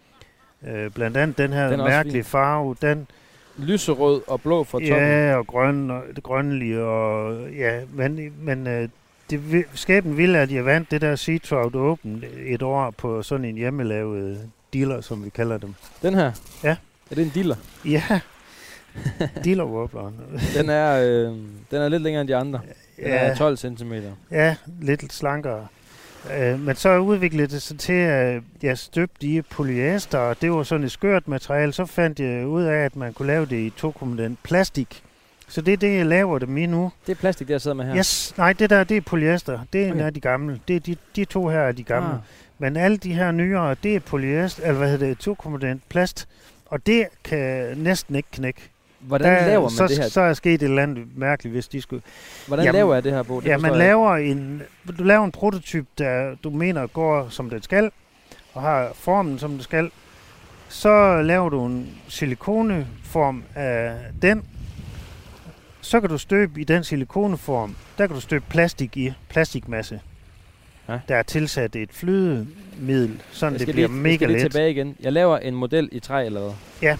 Øh, blandt andet den her Den mærkelige farve, den Lyserød og blå fra toppen. ja, og grøn, og det grønlige, og ja, men, men øh, det, skæbnen ville, at jeg vandt det der Sea Trout Open et år på sådan en hjemmelavet dealer, som vi kalder dem. Den her? Ja. Er det en diller? Ja, dealer wobbleren. Den er, øh, den er lidt længere end de andre. Ja. er 12 cm. Ja, lidt slankere. Øh, men så udviklede det sig til, at jeg støbte i polyester, og det var sådan et skørt materiale. Så fandt jeg ud af, at man kunne lave det i tokomponent plastik. Så det er det, jeg laver dem i nu. Det er plastik, der jeg sidder med her. Yes, nej, det der, det er polyester. Det er en Okay. af de gamle. Det er de, de to her er de gamle. Ah. Men alle de her nyere, det er polyester, eller hvad hedder det, tokomponent plast. Og det kan næsten ikke knække. Hvordan Der- laver man så, det her? Så er sket et eller andet mærkeligt, hvis de skulle... Hvordan Jamen- laver jeg det her, Bo? Det Ja, man jeg laver en, du laver en prototyp, der du mener går som den skal, og har formen som den skal. Så laver du en silikoneform af den. Så kan du støbe i den silikoneform. Der kan du støbe plastik i, plastikmasse. Ja. Der er tilsat et flydemiddel, sådan Jeg det bliver lige, jeg mega skal lige let. tilbage igen. Jeg laver en model i træ eller hvad? Ja.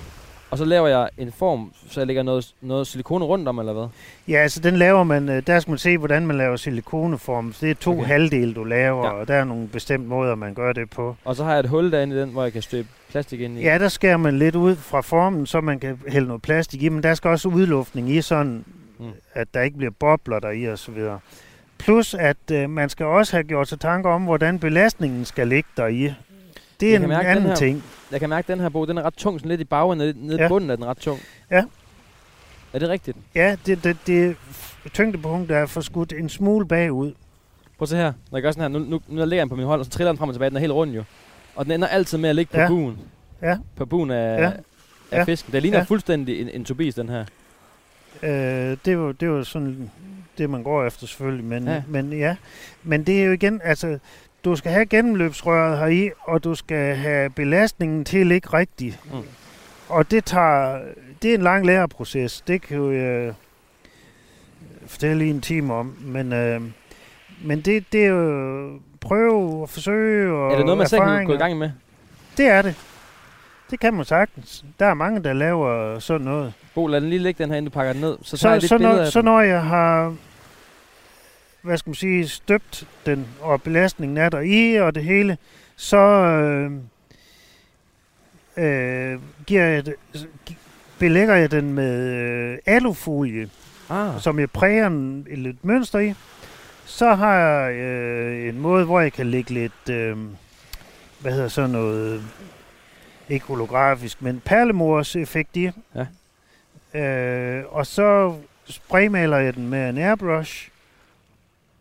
Og så laver jeg en form, så jeg lægger noget, noget silikone rundt om, eller hvad? Ja, altså den laver man, øh, der skal man se, hvordan man laver silikoneform. Det er to Okay. halvdele, du laver, Ja. og der er nogle bestemte måder, man gør det på. Og så har jeg et hul derinde i den, hvor jeg kan støbe plastik ind i. Ja, der skærer man lidt ud fra formen, så man kan hælde noget plastik i, men der skal også udluftning i, sådan Mm. at der ikke bliver bobler der i videre. Plus, at øh, man skal også have gjort sig tanker om, hvordan belastningen skal ligge der i. Det er Jeg kan en mærke, den anden her- ting. Jeg kan mærke, at den her bog, den er ret tung, sådan lidt i bagenden, nede, nede i Ja. bunden er den ret tung. Ja. Er det rigtigt? Ja, det, det, det tyngdepunkt er forskudt en smule bagud. Prøv at se her. Når jeg gør sådan her, nu, nu, nu lægger jeg den på min hånd, og så triller den frem og tilbage. Den er helt rund jo. Og den ender altid med at ligge på Ja. buen. Ja. På buen af, Ja. af Ja. fisken. Det ligner Ja. fuldstændig en, en Tobias, den her. Øh, det, er jo, det er jo sådan det, man går efter selvfølgelig. Men Ja. ja. men ja, men det er jo igen, altså, du skal have gennemløbsrøret heri, og du skal have belastningen til at ligge rigtigt. Mm. Og det tager, det er en lang læreproces. Det kan jo jeg fortælle i en time om. Men, øh, men det, det er jo prøve og forsøge og er det noget, man selv kan gå i gang med? Det er det. Det kan man sagtens. Der er mange, der laver sådan noget. Bo, lad den lige ligge den her, inden du pakker den ned. Så Så, så, når, så når jeg har hvad skal man sige, støbt den, og belastningen er der i, og det hele, så øh, øh, giver jeg belægger jeg den med øh, alufolie. Ah, som jeg præger en, et lidt mønster i. Så har jeg øh, en måde, hvor jeg kan lægge lidt, øh, hvad hedder sådan noget, ikke holografisk, men perlemors effekt i. Ja. Øh, og så spraymaler jeg den med en airbrush,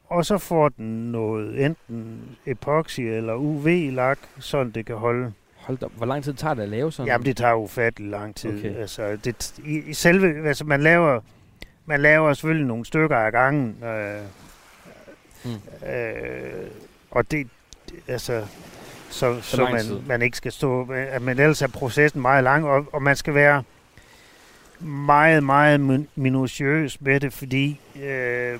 og så får den noget enten epoxy eller UV-lak, sådan det kan holde. hold da, hvor lang tid tager det at lave sådan? Jamen, det tager ufattelig lang tid. Okay. Altså, det, i, i selve, altså, man laver, man laver selvfølgelig nogle stykker af gangen, øh, Mm. øh, og det, altså, så, så lang man, tid. man ikke skal stå, at men ellers er processen meget lang, og, og man skal være meget, meget min- minutiøs med det, fordi øh,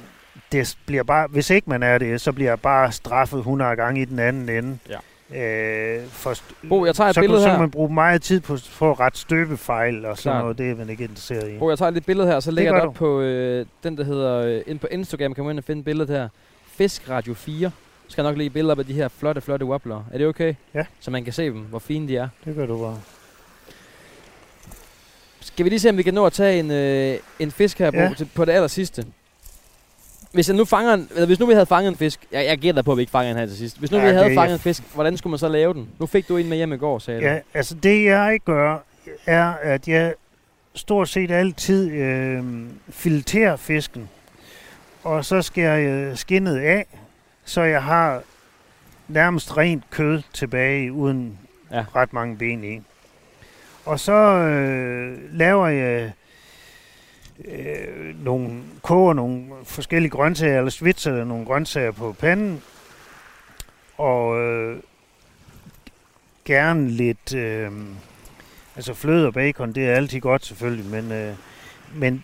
det bliver bare, hvis ikke man er det, så bliver jeg bare straffet 100 gange i den anden ende. Ja. Øh, for, Bo, jeg tager et så, billede så her. kan man bruge meget tid på, på at rette støbefejl og sådan Klart. noget. Det er man ikke interesseret i. Bo, jeg tager lidt billede her, så lægger jeg det du. op på øh, den, der hedder, øh, ind på Instagram, kan man ind og finde billedet her. Fisk Radio 4. Så skal jeg nok lægge billeder op af de her flotte, flotte wobbler. Er det okay? Ja. Så man kan se dem, hvor fine de er. Det gør du bare. Skal vi lige se, om vi kan nå at tage en, øh, en fisk her, Bo, Ja. til, på det aller sidste? Hvis, jeg nu fanger en, eller hvis nu vi havde fanget en fisk, jeg, jeg gætter på, at vi ikke fanger en her til sidst. Hvis nu Ja, vi havde det- fanget en fisk, hvordan skulle man så lave den? Nu fik du en med hjem i går, sagde du. Ja, altså det jeg gør, er, at jeg stort set altid øh, fileterer fisken. Og så skærer jeg skinnet af, så jeg har nærmest rent kød tilbage, uden ja. ret mange ben i. Og så øh, laver jeg øh, nogle, koger nogle forskellige grøntsager, eller svitser nogle grøntsager på panden, og øh, gerne lidt, øh, altså fløde og bacon, det er altid godt selvfølgelig, men, øh, men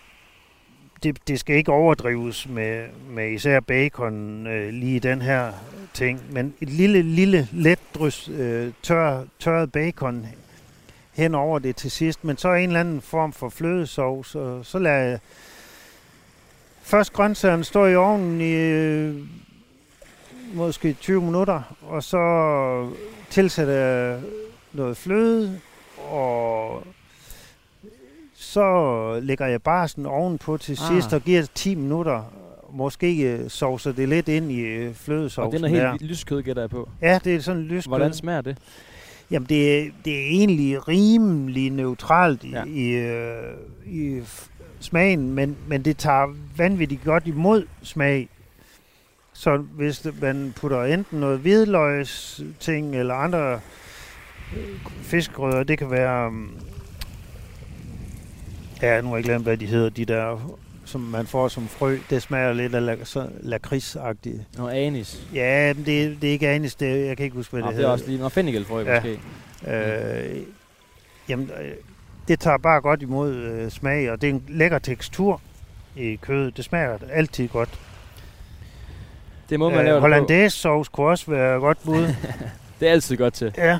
det, det skal ikke overdrives med, med især bacon øh, lige i den her ting, men et lille, lille let drys øh, tør, tørret bacon hen over det til sidst, men så en eller anden form for flødesovs, og så lader jeg først grøntsagerne stå i ovnen i øh, måske 20 minutter, og så tilsætter jeg noget fløde, og så lægger jeg bare sådan ovenpå til Ah. sidst og giver det 10 minutter. Måske øh, sovser det lidt ind i øh, Og flødesovsen det er noget der. helt lyskød, gætter jeg på. Ja, det er sådan lyst. Hvordan smager det? Jamen, det er, det er egentlig rimelig neutralt i, Ja. i, øh, i smagen, men, men det tager vanvittigt godt imod smag. Så hvis man putter enten noget hvidløgs ting eller andre øh, fiskerødder, det kan være... Um, ja, nu har jeg glemt, hvad de hedder, de der, som man får som frø. Det smager lidt af lakridsagtigt. Noget anis. Ja, men det, det er ikke anis, det, jeg kan ikke huske, hvad Nå, det det er hedder. også lige noget fennigelfrø, Ja. måske. Øh, jamen, øh, det tager bare godt imod øh, smag, og det er en lækker tekstur i kødet. Det smager altid godt. Det må man lave Øh, det på. hollandaise sauce kunne også være godt bud. <laughs> Det er altid godt til. ja,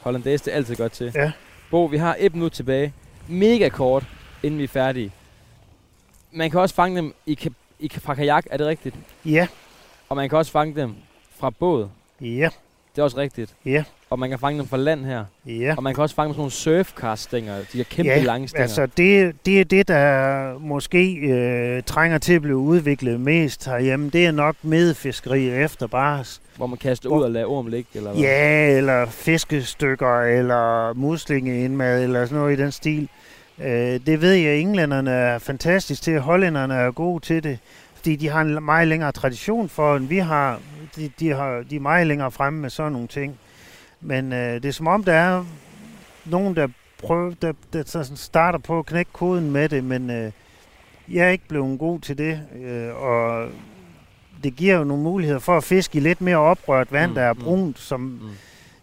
Hollandaise, det er altid godt til. Ja. Bo, vi har et minut tilbage. Mega kort, inden vi er færdige. Man kan også fange dem i, ka- i, fra kajak, er det rigtigt? ja, Og man kan også fange dem fra båd. ja, Det er også rigtigt. Ja. Og man kan fange dem fra land her. ja. Og man kan også fange dem sådan nogle surfcast-stænger. De her kæmpe ja, lange stænger. altså det, det er det, der måske øh, trænger til at blive udviklet mest herhjemme. Det er nok medfiskeri efter bars. hvor man kaster ud og lader orm ligge. Eller hvad? Ja, eller fiskestykker, eller muslingeindmad, eller sådan noget i den stil. Øh, det ved jeg, englænderne er fantastisk til. Hollænderne er gode til det. Fordi de har en meget længere tradition for, end vi har. De, de, har, de er meget længere fremme med sådan nogle ting. Men øh, det er som om, der er nogen, der, prøver, der, der sådan starter på at knække koden med det, men øh, jeg er ikke blevet god til det. Øh, og det giver jo nogle muligheder for at fiske i lidt mere oprørt vand, Mm, der er mm. brunt, som Mm.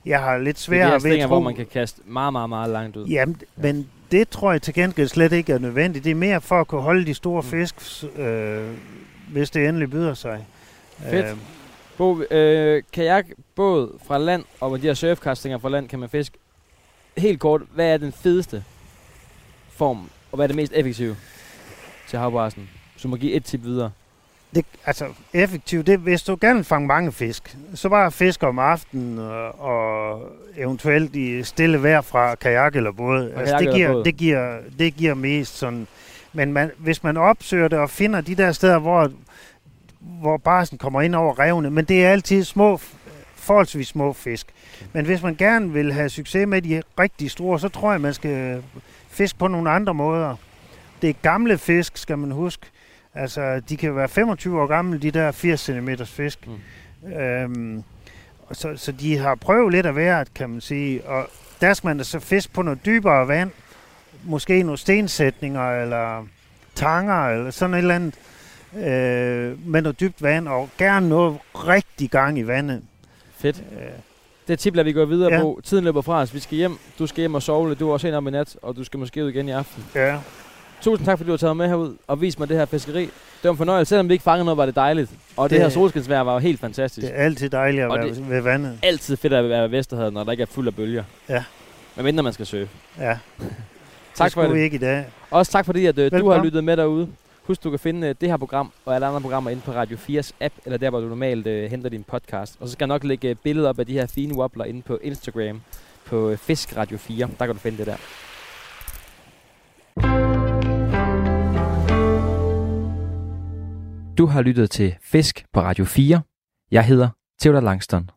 jeg har lidt her ved at hvor tro. man kan kaste meget, meget, meget langt ud. Jamen, men det tror jeg til gengæld slet ikke er nødvendigt. Det er mere for at kunne holde de store Mm. fisk, øh, hvis det endelig byder sig. Fedt. Øh, Bo, øh, kajak, båd fra land, og med de her surfcastinger fra land, kan man fiske. Helt kort, hvad er den fedeste form, og hvad er det mest effektive til havbrassen? Så må give et tip videre. Det, altså, effektivt, det, hvis du gerne vil fange mange fisk, så bare fisk om aftenen og, og eventuelt i stille vejr fra kajak eller båd. Altså, kajak det, giver, båd. det, giver, det giver mest sådan Men man, hvis man opsøger det og finder de der steder, hvor, hvor barsen kommer ind over revne, men det er altid små, forholdsvis små fisk. Men hvis man gerne vil have succes med de rigtig store, så tror jeg, man skal fiske på nogle andre måder. Det er gamle fisk, skal man huske. Altså, de kan være 25 år gamle, de der 80 cm fisk. Mm. Øhm, så, så de har prøvet lidt af hvert, kan man sige. Og der skal man da så fiske på noget dybere vand. Måske nogle stensætninger, eller tanger, eller sådan et eller andet. Øh, med noget dybt vand, og gerne noget rigtig gang i vandet. Fedt. Øh, det tip lader vi gå videre ja. på. Tiden løber fra os. Vi skal hjem. Du skal hjem og sove lidt. Du er også en om i nat, og du skal måske ud igen i aften. Ja. Tusind tak, fordi du har taget med herud og vist mig det her fiskeri. Det var en fornøjelse. Selvom vi ikke fangede noget, var det dejligt. Og det, det her solskinsvejr var jo helt fantastisk. Det er altid dejligt at og være det ved vandet. altid fedt at være ved Vesterhavet, når der ikke er fuld af bølger. Ja. Men mindre man skal søge. Ja. <laughs> tak det for det. vi ikke i dag. Også tak fordi, at uh, du har lyttet med derude. Husk, du kan finde uh, det her program og alle andre programmer inde på Radio 4's app, eller der, hvor du normalt uh, henter din podcast. Og så skal jeg nok lægge uh, billeder op af de her fine wobbler inde på Instagram på uh, Fisk Radio 4. Der kan du finde det der. Du har lyttet til Fisk på Radio 4. Jeg hedder Theodor Langston.